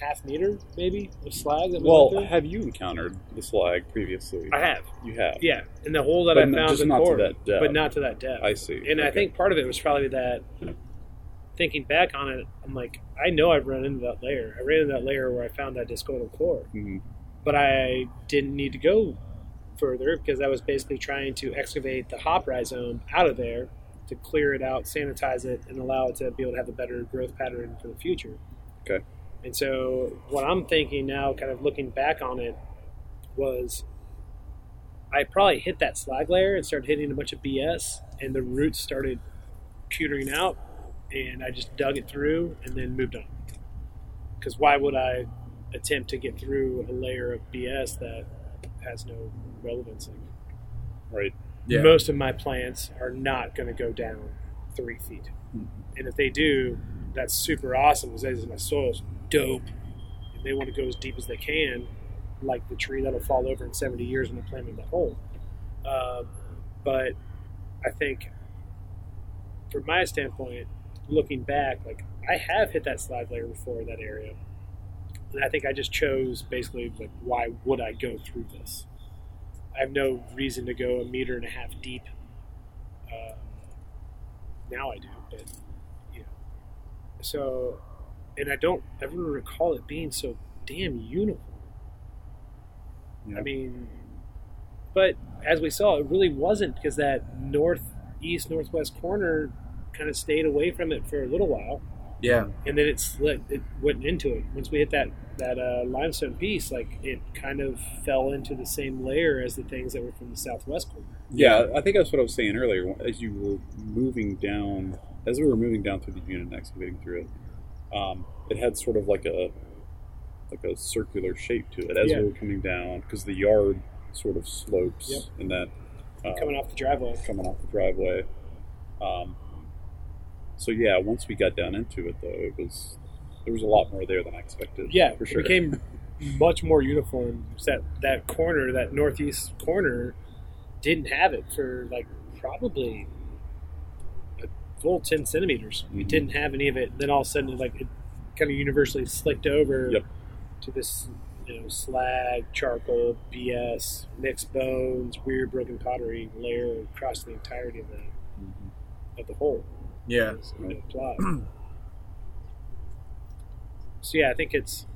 half meter, maybe, of slag that we Well, went have you encountered the slag previously? I have, You have. yeah. And the hole that But I n- found just in not to Core, that depth. but not to that depth. I see. And I think part of it was probably that. Thinking back on it, I'm like, I know I've run into that layer. I ran into that layer where I found that discoidal core. Mhm. but I didn't need to go further because I was basically trying to excavate the hop rhizome out of there to clear it out, sanitize it, and allow it to be able to have a better growth pattern for the future. Okay. And so, what I'm thinking now, kind of looking back on it, was I probably hit that slag layer and started hitting a bunch of BS, and the roots started pewtering out, and I just dug it through and then moved on. Because why would I attempt to get through a layer of BS that has no relevancy? Right. Yeah. Most of my plants are not going to go down three feet, and if they do, that's super awesome because my soil's dope, and they want to go as deep as they can, like the tree that'll fall over in 70 years when I plant in the hole. Um, but I think, from my standpoint, looking back, like I have hit that slide layer before in that area, and I think I just chose basically like why would I go through this? I have no reason to go a meter and a half deep. Um, now I do, but you know, so and I don't ever recall it being so damn uniform. Yeah. I mean, but as we saw, it really wasn't because that northeast northwest corner kind of stayed away from it for a little while, Yeah. and then it slid. It went into it once we hit that that uh, limestone piece. Like it kind of fell into the same layer as the things that were from the southwest corner. Yeah, I think that's what I was saying earlier. As you were moving down, as we were moving down through the unit and excavating through it, um, it had sort of like a like a circular shape to it as Yeah. we were coming down because the yard sort of slopes Yep. in that uh, Coming off the driveway. coming off the driveway. Um, so yeah, once we got down into it, though, it was there was a lot more there than I expected. Yeah, for sure. it became much more uniform. That that corner, that northeast corner, didn't have it for like probably a full ten centimeters. We Mhm. didn't have any of it. Then all of a sudden, like it kind of universally slicked over Yep. to this, you know, slag, charcoal, BS, mixed bones, weird broken pottery layer across the entirety of the Mhm. of the whole. Yeah. you know, plot. so yeah, I think it's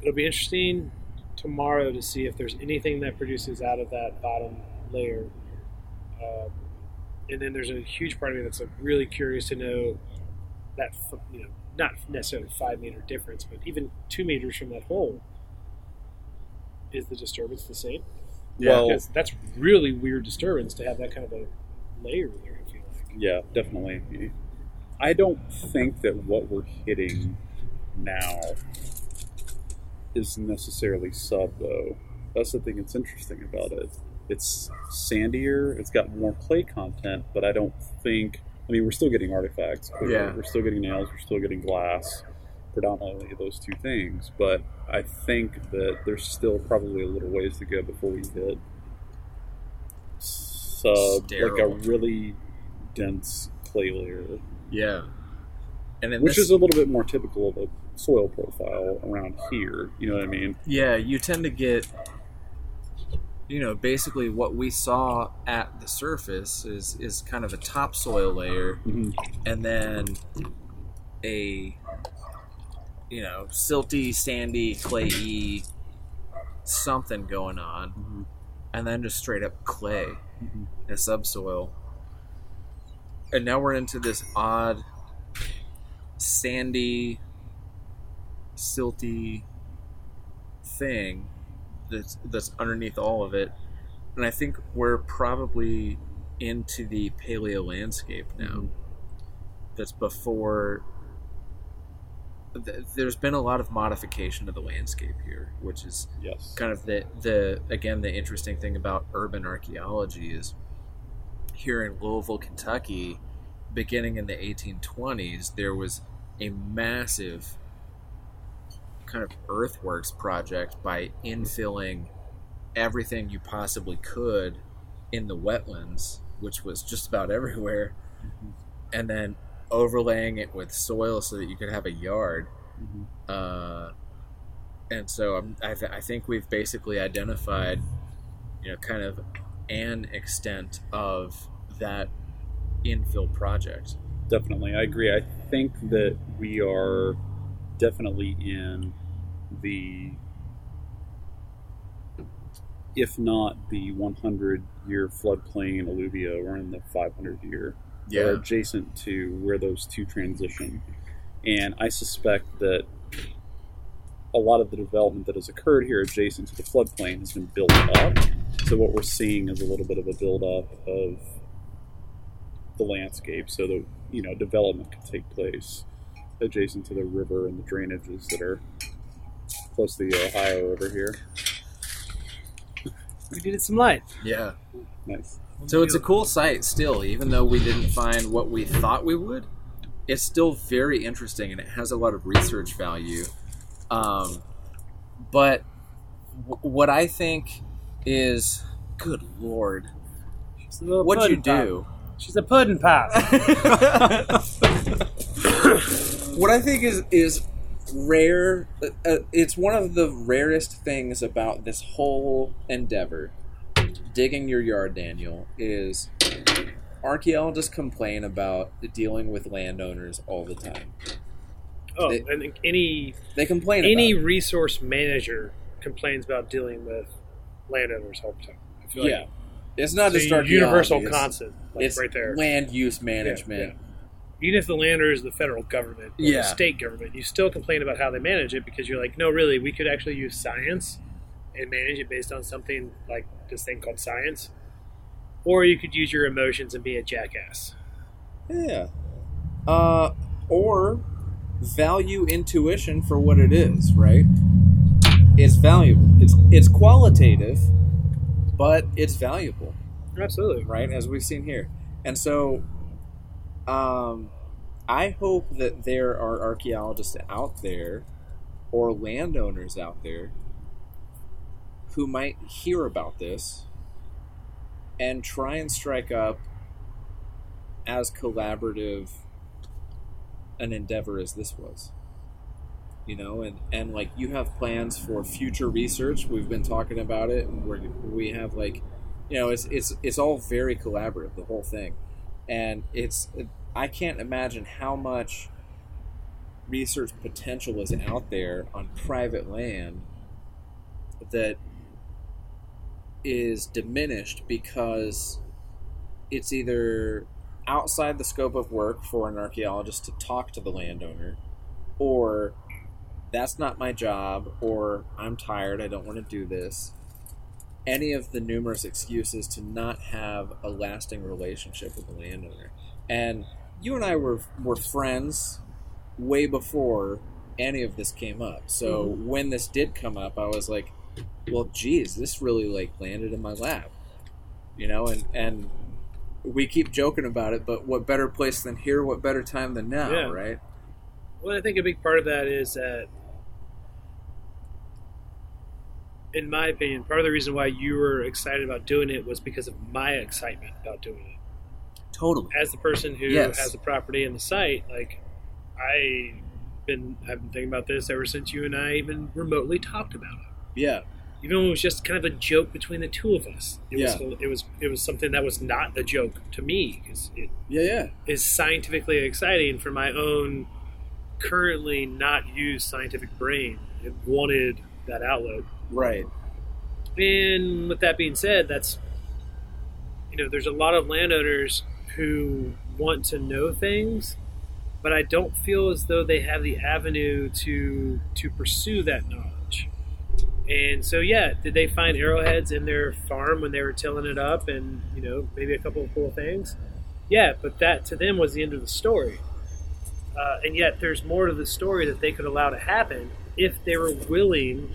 it'll be interesting tomorrow to see if there's anything that produces out of that bottom layer. Um, and then there's a huge part of me that's like really curious to know that you know not necessarily five meter difference, but even two meters from that hole. Is the disturbance the same? Well, because that's really weird disturbance to have that kind of a layer there. I feel like. Yeah, definitely. I don't think that what we're hitting now is necessarily sub, though. That's the thing that's interesting about it. It's sandier, it's got more clay content, but I don't think. I mean, we're still getting artifacts. Yeah. We're still getting nails, we're still getting glass, predominantly those two things. But I think that there's still probably a little ways to go before we hit sub, like a really dense clay layer, Yeah. And then which this- is a little bit more typical of a soil profile around here. You know what I mean? Yeah, you tend to get, you know, basically what we saw at the surface is is kind of a topsoil layer, Mm-hmm. and then a, you know, silty, sandy, clayey, something going on, Mm-hmm. and then just straight up clay, Mhm. a subsoil, and now we're into this odd, sandy, silty thing that's that's underneath all of it and i think we're probably into the paleo landscape now Mhm. that's before th- there's been a lot of modification of the landscape here which is Yes. kind of the the again the interesting thing about urban archaeology is here in Louisville, Kentucky, beginning in the 1820s, there was a massive kind of earthworks project by infilling everything you possibly could in the wetlands, which was just about everywhere, and then overlaying it with soil so that you could have a yard. Mhm. Uh, and so I'm, I, th- I think we've basically identified, you know, kind of an extent of that infill project. Definitely, I agree. I think that we are definitely in the, if not the 100 year floodplain in alluvia, we're in the 500 year. They're adjacent to where those two transition. And I suspect that a lot of the development that has occurred here adjacent to the floodplain has been built up. So what we're seeing is a little bit of a build up of the landscape so that you know development can take place adjacent to the river and the drainages that are close to the Ohio over here. We needed some light. Yeah. Nice. So it's a cool site still, even though we didn't find what we thought we would. It's still very interesting and it has a lot of research value. Um, but w- what I think is, good lord, She's a little what'd you pudding do? pop. She's a pudding pop. what I think is is rare. Uh, uh, it's one of the rarest things about this whole endeavor, digging your yard, Daniel. Is archaeologists complain about dealing with landowners all the time. Oh, They- I think any They complain any resource manager complains about dealing with landowners all the time. I feel like yeah. It's not it's just a universal concept, like it's right there. land use management. Even if the landowner is the federal government or Yeah. the state government, you still complain about how they manage it because you're like, no, really, we could actually use science and manage it based on something like this thing called science. Or you could use your emotions and be a jackass. Yeah. Uh, or value intuition for what it is, right? It's valuable. It's it's qualitative, but it's valuable. Absolutely. right? As we've seen here. And so, um, I hope that there are archaeologists out there or landowners out there who might hear about this and try and strike up as collaborative an endeavor as this was you know and and like you have plans for future research. We've been talking about it. We're, we have like you know it's it's it's all very collaborative the whole thing. And it's i can't imagine how much research potential is out there on private land that is diminished because it's either outside the scope of work for an archaeologist to talk to the landowner or that's not my job or I'm tired, I don't want to do this. Any of the numerous excuses to not have a lasting relationship with the landowner. And you and I were were friends way before any of this came up. So Mhm. when this did come up, I was like, well, geez, this really like landed in my lap. You know, and and we keep joking about it, but what better place than here? What better time than now, Yeah. right? Well, I think a big part of that is that, in my opinion, part of the reason why you were excited about doing it was because of my excitement about doing it. Totally. As the person who Yes. has the property and the site, like I been I've been thinking about this ever since you and I even remotely talked about it. Yeah. Even when it was just kind of a joke between the two of us, it Yeah. was it was it was something that was not a joke to me because it Yeah, yeah. is scientifically exciting for my own currently not used scientific brain. It wanted that outlet. Right. And with that being said, that's you know, there's a lot of landowners who want to know things, but I don't feel as though they have the avenue to to pursue that knowledge. And so, yeah, did they find arrowheads in their farm when they were tilling it up, and you know, maybe a couple of cool things? Yeah, but that to them was the end of the story. Uh, and yet, there's more to the story that they could allow to happen if they were willing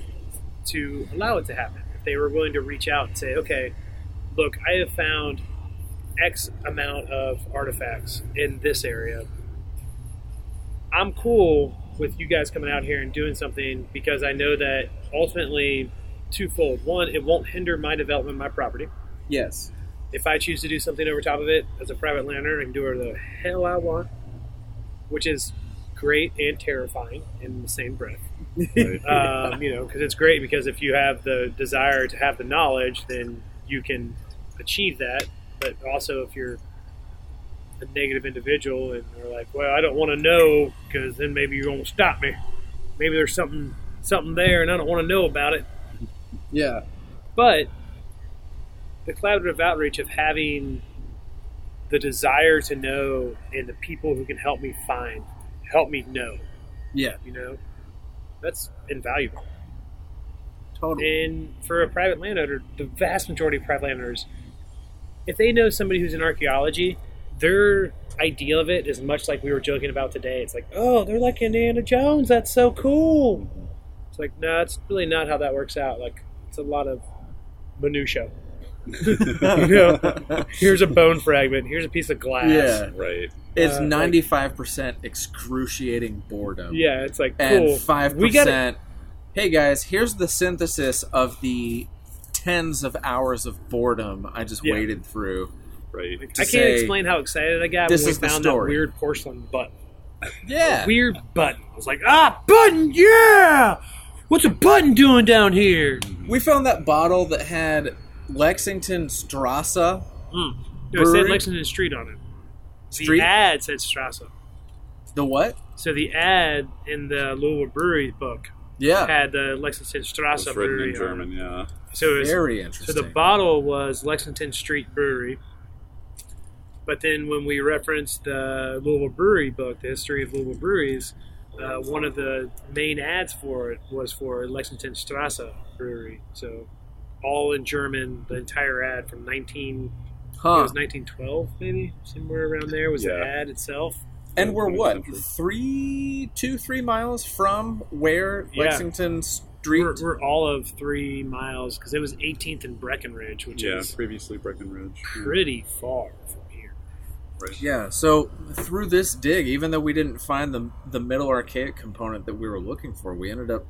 to allow it to happen. If they were willing to reach out and say, okay, look, I have found X amount of artifacts in this area. I'm cool with you guys coming out here and doing something because I know that ultimately, twofold. One, it won't hinder my development of my property. Yes. If I choose to do something over top of it as a private landowner, I can do whatever the hell I want, which is great and terrifying in the same breath. Right. um, you know, because it's great because if you have the desire to have the knowledge, then you can achieve that. But also, if you're a negative individual and they're like, well, I don't want to know because then maybe you won't stop me. Maybe there's something something there and I don't want to know about it. Yeah. But the collaborative outreach of having the desire to know and the people who can help me find, help me know, Yeah. you know, that's invaluable. Totally. And for a private landowner, the vast majority of private landowners, if they know somebody who's in archaeology, their idea of it is much like we were joking about today. It's like, oh, they're like Indiana Jones. That's so cool. It's like, no, it's really not how that works out. Like, it's a lot of minutia. you know, here's a bone fragment. Here's a piece of glass. Yeah. right. It's Uh, ninety five percent excruciating boredom. Yeah, it's like And five We got percent Hey guys, here's the synthesis of the tens of hours of boredom I just Yeah. waded through. Right. I can't say, explain how excited I got this when we is the found that weird porcelain button. Yeah. weird button. I was like, ah, button, yeah! What's a button doing down here? We found that bottle that had Lexington Strasse. Mm. No, it said Brewery? Lexington Street on it. Street? The ad said Strasse. The what? So the ad in the Louisville Brewery book Yeah. had the Lexington Strasse written Brewery in on it. German, yeah. So, it was, Very interesting. so the bottle was Lexington Street Brewery. But then when we referenced the Louisville Brewery book, the history of Louisville breweries, uh, one of the main ads for it was for Lexington Strasse Brewery. So all in German, the entire ad from 19, I think it was 1912 maybe, somewhere around there was the ad itself. And we're what? Three, two, three miles from where Yeah. Lexington S- street. We're, we're all of three miles because it was 18th and Breckinridge, which Yeah, is previously Breckinridge. Pretty far from here. Right. Yeah, so through this dig, even though we didn't find the the middle archaic component that we were looking for, we ended up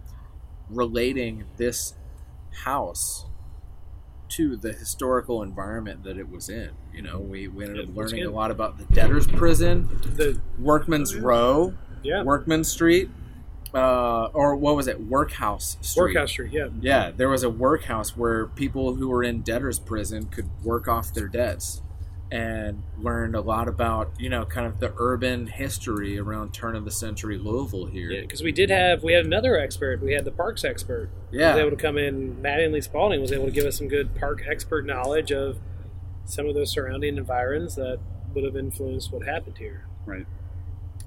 relating this house to the historical environment that it was in. You know, we, we ended up learning a lot about the debtor's prison, The Workman's Row, yeah, Workman Street, uh, or what was it, Workhouse Street. Workhouse Street. Yeah, Yeah, there was a workhouse where people who were in debtor's prison could work off their debts and learned a lot about, you know, kind of the urban history around turn of the century Louisville here. because we did have we had another expert. We had the parks expert. Yeah. was able to come in. Matt Inley Spalding was able to give us some good park expert knowledge of some of those surrounding environs that would have influenced what happened here. Right.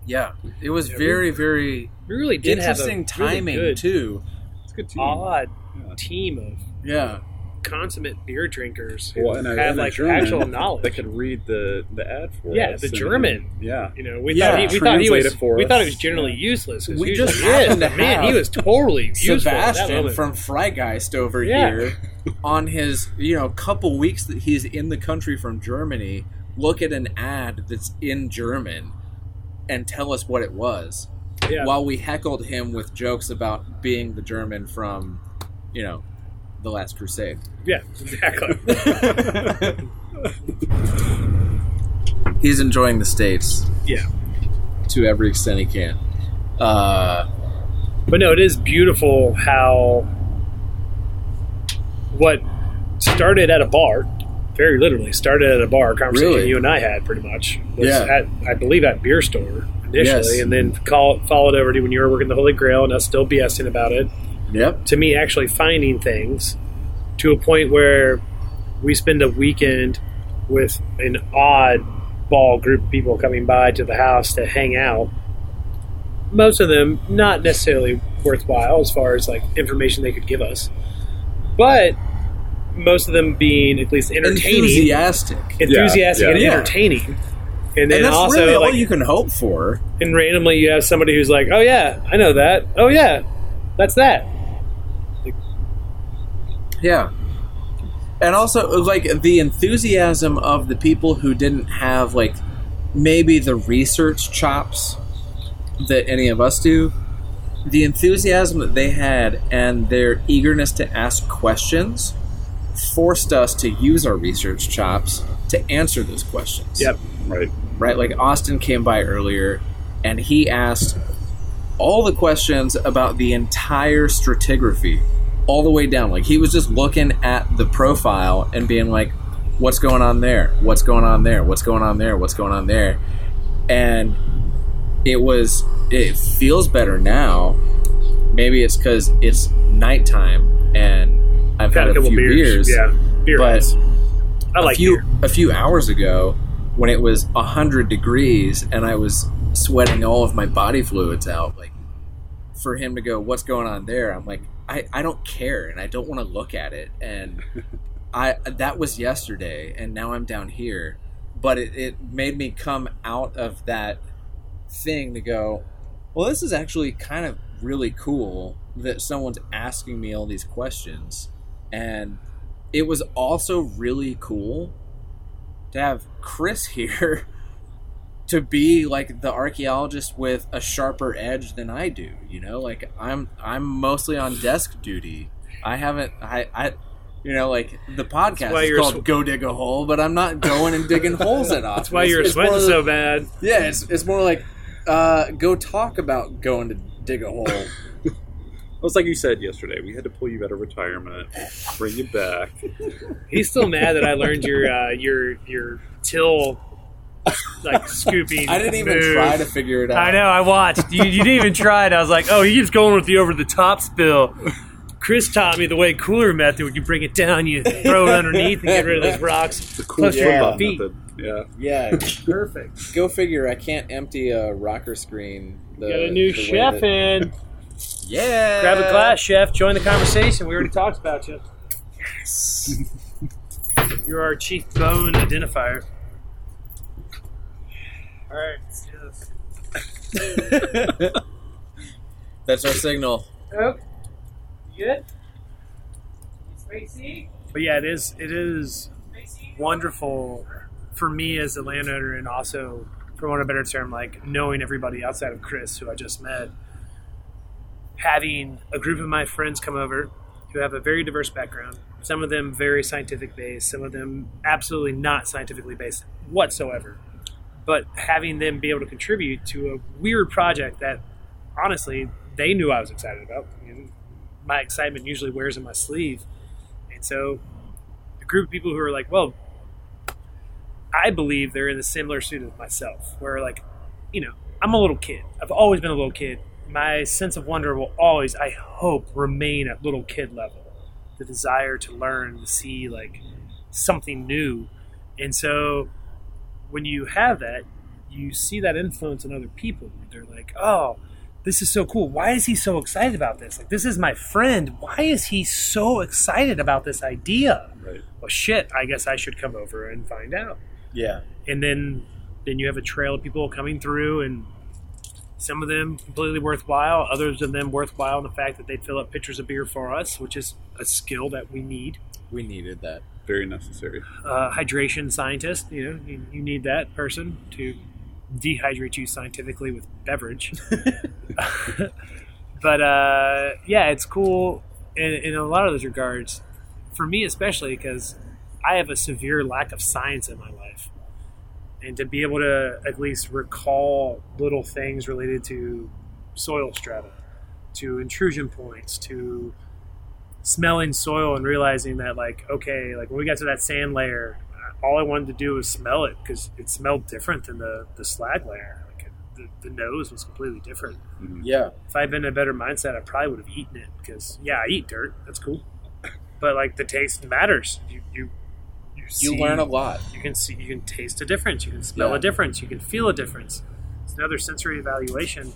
Yeah. It was Yeah, very, very We really did interesting have a really timing, good, too. It's a good team. odd Yeah. team of Yeah. Consummate beer drinkers who Well, and a, have and like German actual knowledge. that could read the, the ad for Yeah, us. the and- German. yeah. You know, we Yeah, thought he, we thought he was it for we thought he was generally useless. We just he happened to but man, he was totally useful. at that Sebastian moment. from Freigeist over Yeah. here on his, you know, couple weeks that he's in the country from Germany, look at an ad that's in German and tell us what it was. yeah. while we heckled him with jokes about being the German from, you know, the Last Crusade. yeah, exactly. He's enjoying the states yeah, to every extent he can. Uh, but no, it is beautiful how what started at a bar, very literally started at a bar. A conversation Really? you and I had pretty much was Yeah. at I believe at beer store initially, Yes. and then call, followed over to when you were working the Holy Grale and us still BSing about it. Yep. to me actually finding things to a point where we spend a weekend with an odd ball group of people coming by to the house to hang out most of them not necessarily worthwhile as far as like information they could give us but most of them being at least entertaining Enthusiastic. enthusiastic Yeah, and yeah. entertaining and then And that's also really all like you can hope for. and randomly you have somebody who's like oh yeah i know that oh yeah that's that Yeah. And also, like, the enthusiasm of the people who didn't have, like, maybe the research chops that any of us do, the enthusiasm that they had and their eagerness to ask questions forced us to use our research chops to answer those questions. Yep. Right. Right? Like, Austin came by earlier and he asked all the questions about the entire stratigraphy all the way down. Like he was just looking at the profile and being like, "What's going on there? What's going on there? What's going on there? What's going on there?" And it was. It feels better now. Maybe it's because it's nighttime and I've Got had a a few beers. beers. Yeah, beer. but. I a like few beer. a few hours ago when it was 100 degrees and I was sweating all of my body fluids out like for him to go what's going on there I'm like I, I don't care and I don't want to look at it and I that was yesterday and now I'm down here. But it, it made me come out of that thing to go well this is actually kind of really cool that someone's asking me all these questions. And it was also really cool to have Chris here to be like the archaeologist with a sharper edge than I do. You know, like I'm I'm mostly on desk duty. I haven't I I you know like the podcast why is you're called sw- "Go Dig a Hole," but I'm not going and digging holes at office. That's why you're It's sweating more- so bad. Yeah, it's it's more like uh, go talk about going to dig a hole. It was like you said yesterday. We had to pull you out of retirement, bring you back. He's still mad that I learned your uh, your your till like scooping. I didn't even move. try to figure it out. I know. I watched. You, you didn't even try it. I was like, oh, he keeps going with the over the top spill. Chris taught me the way cooler method. Where you bring it down, you throw it underneath, and get rid of those rocks. The cool Plus your Yeah. feet. method. Yeah. Yeah, Perfect. go figure. I can't empty a rocker screen. The, Got a new the chef that- in. Yeah. Grab a glass, chef. Join the conversation. We already talked about you. Yes. You're our chief bone identifier. All right. let's do this. That's our signal. Oh, Good. But yeah, it is it is wonderful for me as a landowner, and also, for want of a better term, like knowing everybody outside of Chris, who I just met. Having a group of my friends come over who have a very diverse background, some of them very scientific based, some of them absolutely not scientifically based whatsoever. But having them be able to contribute to a weird project that honestly they knew I was excited about. I mean, my excitement usually wears in my sleeve. And so a group of people who are like, well, I believe they're in a similar suit as myself, where like, you know, I'm a little kid. I've always been a little kid. My sense of wonder will always, I hope, remain at little kid level. The desire to learn, to see like something new. And so when you have that, you see that influence in other people. They're like, oh, this is so cool. Why is he so excited about this? Like, this is my friend. Why is he so excited about this idea? Right. Well, shit, I guess I should come over and find out. Yeah. And then, then you have a trail of people coming through, and some of them completely worthwhile, others of them worthwhile in the fact that they fill up pitchers of beer for us, which is a skill that we need. We needed that. Very necessary. Uh, hydration scientist, you know, you, you need that person to dehydrate you scientifically with beverage. but uh, yeah, it's cool in, in a lot of those regards. For me, especially because I have a severe lack of science in my life, and to be able to at least recall little things related to soil strata, to intrusion points, to smelling soil and realizing that like okay, like when we got to that sand layer, all I wanted to do was smell it because it smelled different than the, the slag layer. Like the, the nose was completely different. Mhm. Yeah. If I'd been in a better mindset, I probably would have eaten it because yeah, I eat dirt. That's cool. But like the taste matters. You you you, You learn a lot. You can see you can taste a difference. You can smell Yeah. a difference. You can feel a difference. It's another sensory evaluation.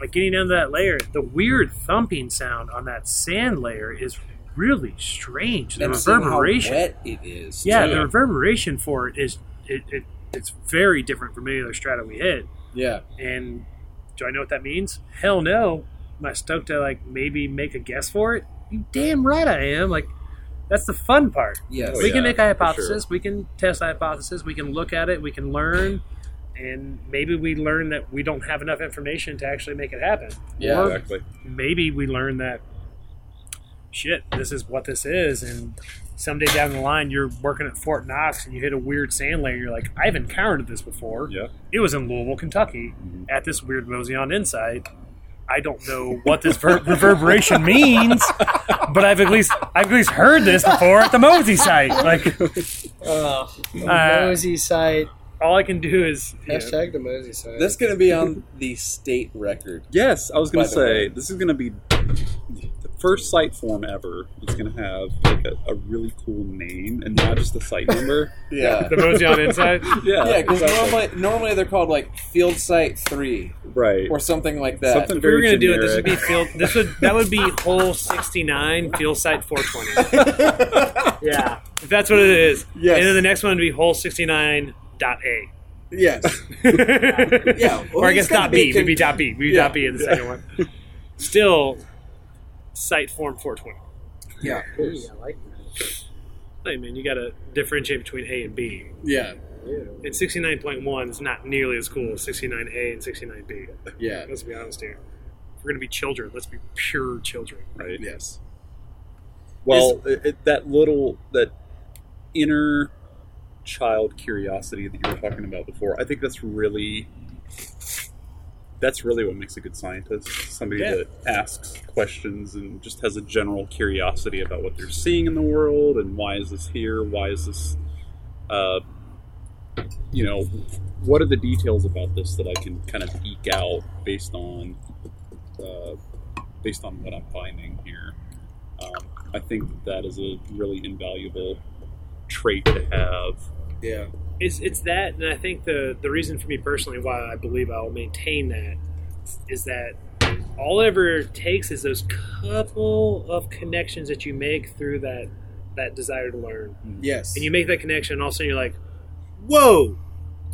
Like getting into that layer, the weird thumping sound on that sand layer is really strange. The And seeing how reverberation. wet it is. Yeah, too. the reverberation for it is it, it it's very different from any other strata we hit. Yeah. And do I know what that means? Hell no. Am I stoked to like maybe make a guess for it? You damn right I am. Like that's the fun part. Yes. Oh, we can make a hypothesis. We can test a hypothesis. We can look at it. We can learn. And maybe we learn that we don't have enough information to actually make it happen. Yeah. Or Exactly. maybe we learn that shit, this is what this is, and someday down the line you're working at Fort Knox and you hit a weird sand layer. You're like, I've encountered this before. Yeah. It was in Louisville, Kentucky, Mhm. at this weird Mosion Insight. I don't know what this ver- reverberation means, but I've at least I've at least heard this before at the Mosey site. Like Oh, Uh, Mosey site. All I can do is you know, Hashtag the Mosey site. This is going to be on the state record. Yes, I was going By to the say way. this is going to be the first site form ever. It's going to have like a, a really cool name and not just the site number. Yeah. the Mosion Insight. Yeah, Yeah, because exactly. normally, normally they're called like Field Site 3 right. or something like that. Something If we were very going to do it, this would generic. be field. This would that would be hole sixty nine, field site four twenty. Yeah, if that's what it is. Yes. And then the next one would be hole sixty nine dot A. Yes. yeah. well, or I guess dot be B. con- Maybe dot B. Maybe Yeah. dot B in the second one. Still, site form four twenty. yeah. Ooh, I like that. Hey man, you got to differentiate between A and B. Yeah. And sixty nine point one is not nearly as cool as sixty nine A and sixty nine B. Yeah. Let's be honest here. If we're gonna be children, let's be pure children. right. Yes. Well, it, it, that little that inner child curiosity that you were talking about before, I think that's really that's really what makes a good scientist. Somebody Yeah. that asks questions and just has a general curiosity about what they're seeing in the world and why is this here? Why is this? Uh, you know, what are the details about this that I can kind of eke out based on uh, based on what I'm finding here? Um, I think that is a really invaluable trait to have. Yeah. it's it's that, and I think the the reason for me personally why I believe I'll maintain that is that all it ever takes is those couple of connections that you make through that that desire to learn, Yes. and you make that connection, and all of a sudden you're like, "Whoa,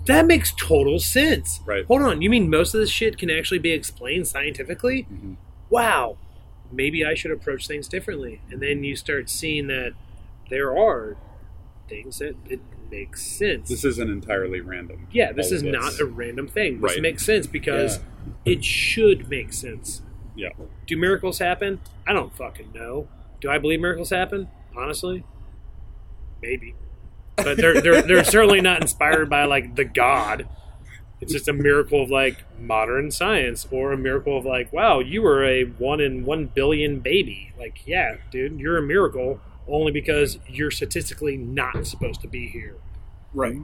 that makes total sense." Right. Hold on, you mean most of this shit can actually be explained scientifically? Mhm. Wow. maybe I should approach things differently. And then you start seeing that there are things that it makes sense. This isn't entirely random. yeah, this is of not a random thing. This Right. makes sense because it should make sense. Yeah. Do miracles happen? I don't fucking know. Do I believe miracles happen? Honestly, maybe. But they're they're they're certainly not inspired by like the God. It's just a miracle of like modern science, or a miracle of like, wow, you were a one in one billion baby. Like, yeah, dude, you're a miracle only because you're statistically not supposed to be here. Right.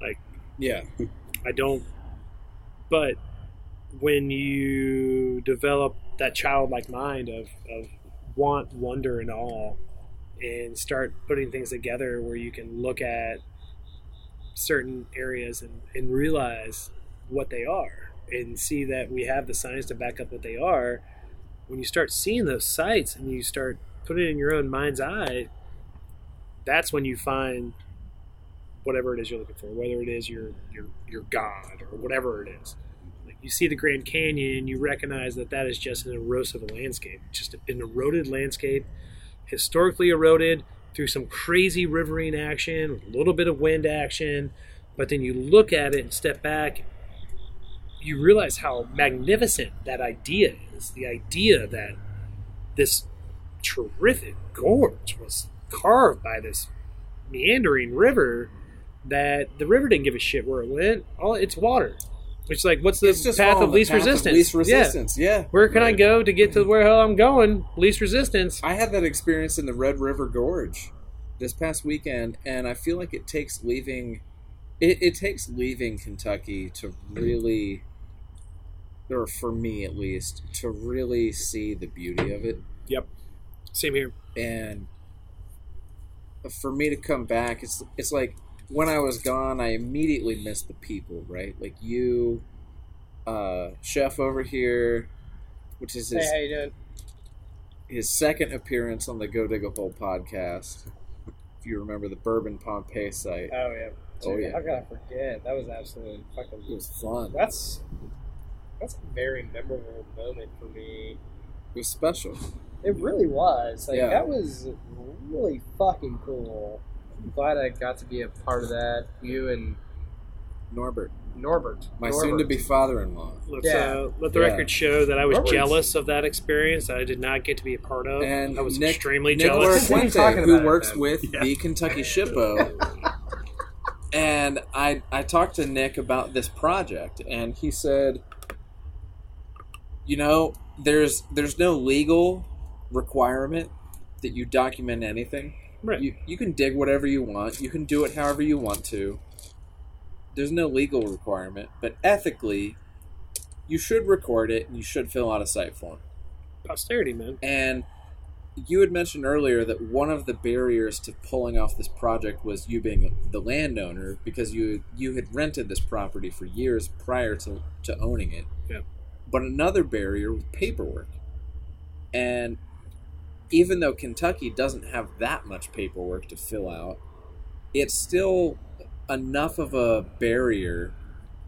Like, Yeah. I don't. But when you develop that childlike mind of, of want, wonder, and awe, and start putting things together where you can look at certain areas and, and realize what they are and see that we have the science to back up what they are, when you start seeing those sites and you start putting it in your own mind's eye, that's when you find whatever it is you're looking for, whether it is your your your God or whatever it is. Like you see the Grand Canyon, and you recognize that that is just an erosive landscape, just an eroded landscape, historically eroded through some crazy riverine action, a little bit of wind action. But then you look at it and step back, you realize how magnificent that idea is. The idea that this terrific gorge was carved by this meandering river that the river didn't give a shit where it went. All it's water. It's like what's the It's just path of the least path of resistance? least Yeah. resistance. Yeah. Where can I go to get to where hell I'm going? Least resistance. I had that experience in the Red River Gorge this past weekend, and I feel like it takes leaving. It, it takes leaving Kentucky to really, or for me at least, to really see the beauty of it. Yep. Same here. and for me to come back it's it's like when I was gone I immediately missed the people right like you uh chef over here which is Hey, his how you doing? his second appearance on the Go Dig a Hole podcast if you remember the Bourbon Pompeii site Oh yeah. Oh, Dude, yeah. How could I forget? That was absolutely fucking. it was fun That's that's a very memorable moment for me. it was special It really was. Like Yeah. that was really fucking cool. I'm glad I got to be a part of that. You and Norbert Norbert. my Norbert. soon to be father-in-law Let's Yeah. uh, let the Yeah. record show that I was Robert's- jealous of that experience that I did not get to be a part of. and I was Nick, extremely Nick jealous. What are you Laracuente, who works then? with Yeah. the Kentucky SHPO. and I I talked to Nick about this project, and he said, you know, there's there's no legal requirement that you document anything. Right. You you can dig whatever you want. You can do it however you want to. There's no legal requirement, but ethically, you should record it and you should fill out a site form. Posterity, man. And you had mentioned earlier that one of the barriers to pulling off this project was you being the landowner because you you had rented this property for years prior to, to owning it. Yeah. But another barrier was paperwork. And even though Kentucky doesn't have that much paperwork to fill out, it's still enough of a barrier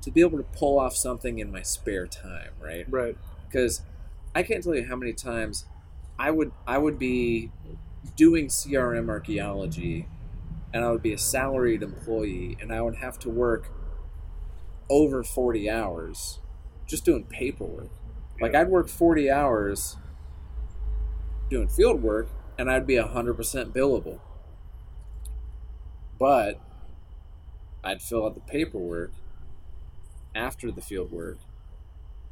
to be able to pull off something in my spare time, right? Right. because I can't tell you how many times I would I would be doing CRM archaeology and I would be a salaried employee and I would have to work over 40 hours just doing paperwork. Like I'd work 40 hours doing field work and I'd be 100% billable. But I'd fill out the paperwork after the field work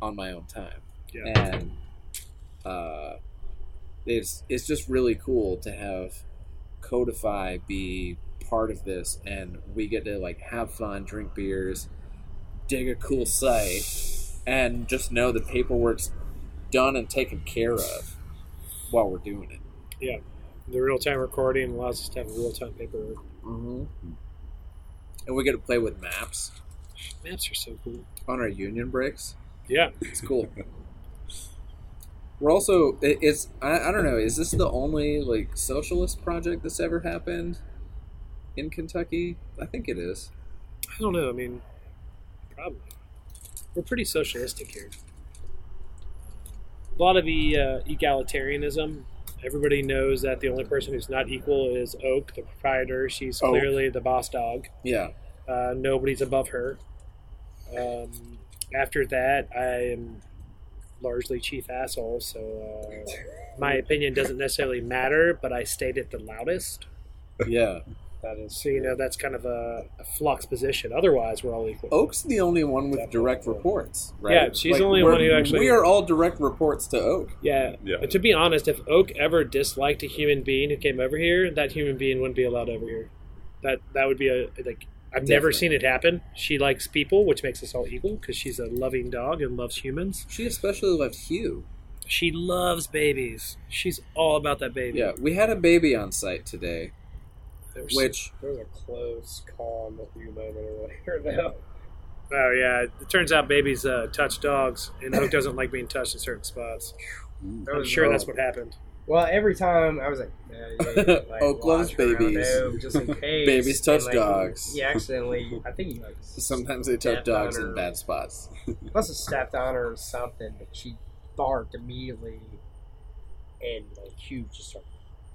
on my own time Yeah. and uh, it's it's just really cool to have Codify be part of this, and we get to like have fun, drink beers, dig a cool site, and just know the paperwork's done and taken care of while we're doing it. Yeah. The real time recording allows us to have real time paperwork. Mm-hmm. And we get to play with maps Maps are so cool. on our union breaks. Yeah. It's cool. We're also it- it's I, I don't know is this the only like socialist project that's ever happened in Kentucky? I think it is. I don't know. I mean, probably. We're pretty socialistic here. A lot of the uh, egalitarianism. Everybody knows that the only person who's not equal is Oak, the proprietor. She's Oak. clearly the boss dog. Yeah. Uh, nobody's above her. Um, after that, I am largely chief asshole, so uh, my opinion doesn't necessarily matter, but I state it the loudest. Yeah. That is. So, you know, that's kind of a, a flux position. Otherwise, we're all equal. Oak's the only one with direct reports, right? Yeah, she's the only we're- one who actually- We are all direct reports to Oak. Yeah. Yeah. But to be honest, if Oak ever disliked a human being who came over here, that human being wouldn't be allowed over here. That that would be a like. I've never seen it happen. She likes people, which makes us all equal because she's a loving dog and loves humans. She especially loves Hugh. She loves babies. She's all about that baby. Yeah, we had a baby on site today, There's- which There was a close call on the few moment earlier, though. Oh yeah. It turns out babies uh, touch dogs, and Oak doesn't like being touched in certain spots. I'm sure wrong. that's what happened. Well, every time I was like, yeah, yeah, like Oak loves babies. Oak just in case. Babies touch And, like, dogs. He accidentally, I think he like sometimes they touch dogs in bad spots. must have stepped on her or something, but she barked immediately, and like Hugh just started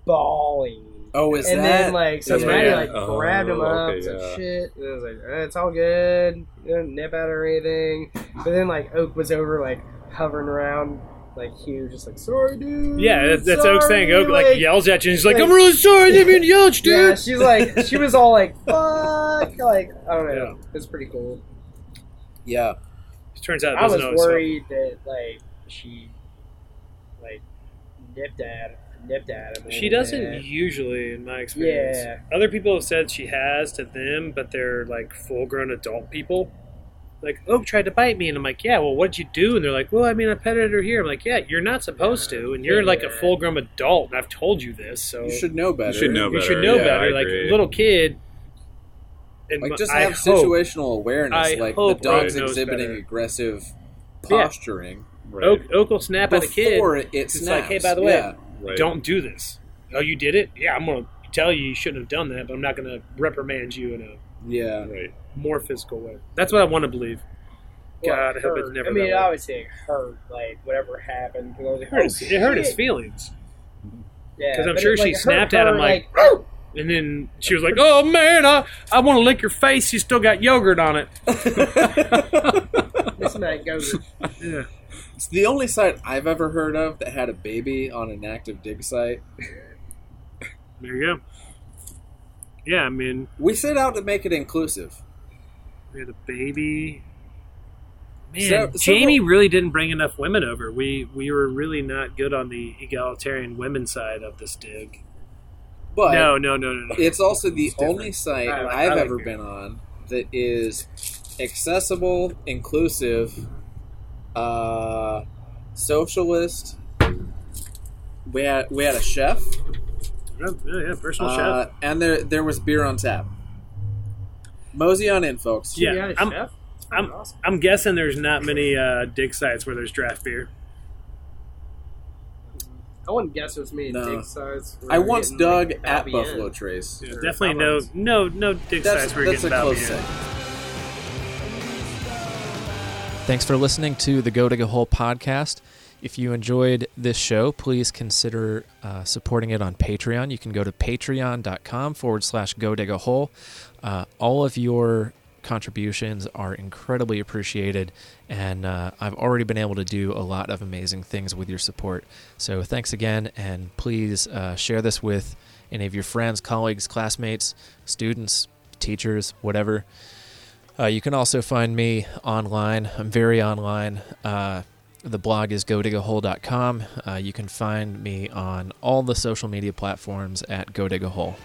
bawling. Oh, is and that? And then like so Yeah. Maddie like Oh, grabbed him up, okay, said yeah. shit. And I was like, eh, it's all good, you don't nip at her or anything. But then like Oak was over like hovering around like Hugh, just like sorry, dude. Yeah, that, that's Oak's thing. Oak like, yells at you, and she's like, "I'm really sorry, I didn't mean to yell at you, Yeah, dude." she's like she was all like fuck, like I don't know. Yeah. It's pretty cool. yeah, It turns out it I was doesn't always help. worried that like she like nipped at nipped at him. She doesn't bit. usually, in my experience. Yeah. Other people have said she has to them, but they're like full-grown adult people. Like Oak tried to bite me, and I'm like, "Yeah, well, what'd you do?" And they're like, "Well, I mean, I petted her here." I'm like, "Yeah, you're not supposed to, and you're like a full-grown adult, and I've told you this, so you should know better. You should know better. you better. should know Yeah, better." Like little kid. And Like, my- just I have hope- situational awareness. I like the dog's Oak exhibiting better. aggressive Yeah. posturing Right. Oak, Oak will snap at a kid. before it, it It's snaps. like, hey, by the way, Yeah. Right. don't do this. Oh, you did it? Yeah, I'm going to tell you you shouldn't have done that, but I'm not going to reprimand you in a Yeah. Right. more physical way. That's what I want to believe. Well, God, I hope it's hurt. never I mean, that it way. obviously it hurt. Like whatever happened, 'cause I was It hurt, his, it hurt his shit. feelings. Yeah, 'Cause I'm sure it, she like, hurt snapped at him her, like, "Oh!" And then she was like, oh, man, I, I want to lick your face. You still got yogurt on it. this night goes. Yeah. It's the only site I've ever heard of that had a baby on an active dig site. There you go. Yeah, I mean, We set out to make it inclusive. we had a baby. Man, So- several- Jamie really didn't bring enough women over. We we were really not good on the egalitarian women side of this dig. But no, no, no, no, no. it's also the different. only site I like- I've I like ever it. been on that is accessible, inclusive, uh, socialist. We had we had a chef, Yeah, yeah, yeah, personal uh, chef. and there there was beer on tap. Mosey on in, folks. Yeah, You got a I'm- chef? I'm- awesome. I'm guessing there's not many uh, dig sites where there's draft beer. I wouldn't guess it was me. No. Dig size. I once dug like, at Buffalo in. Trace. Yeah, definitely no, no, no dig That's, sites where you're that's a close Bobby second. Thanks for listening to the Go Dig a Hole podcast. If you enjoyed this show, please consider uh, supporting it on Patreon. You can go to patreon.com forward slash go dig a hole. Uh, all of your contributions are incredibly appreciated, and uh, I've already been able to do a lot of amazing things with your support. So thanks again, and please uh, share this with any of your friends, colleagues, classmates, students, teachers, whatever. Uh, you can also find me online. I'm very online. Uh, the blog is godigahole.com. Uh, you can find me on all the social media platforms at godigahole.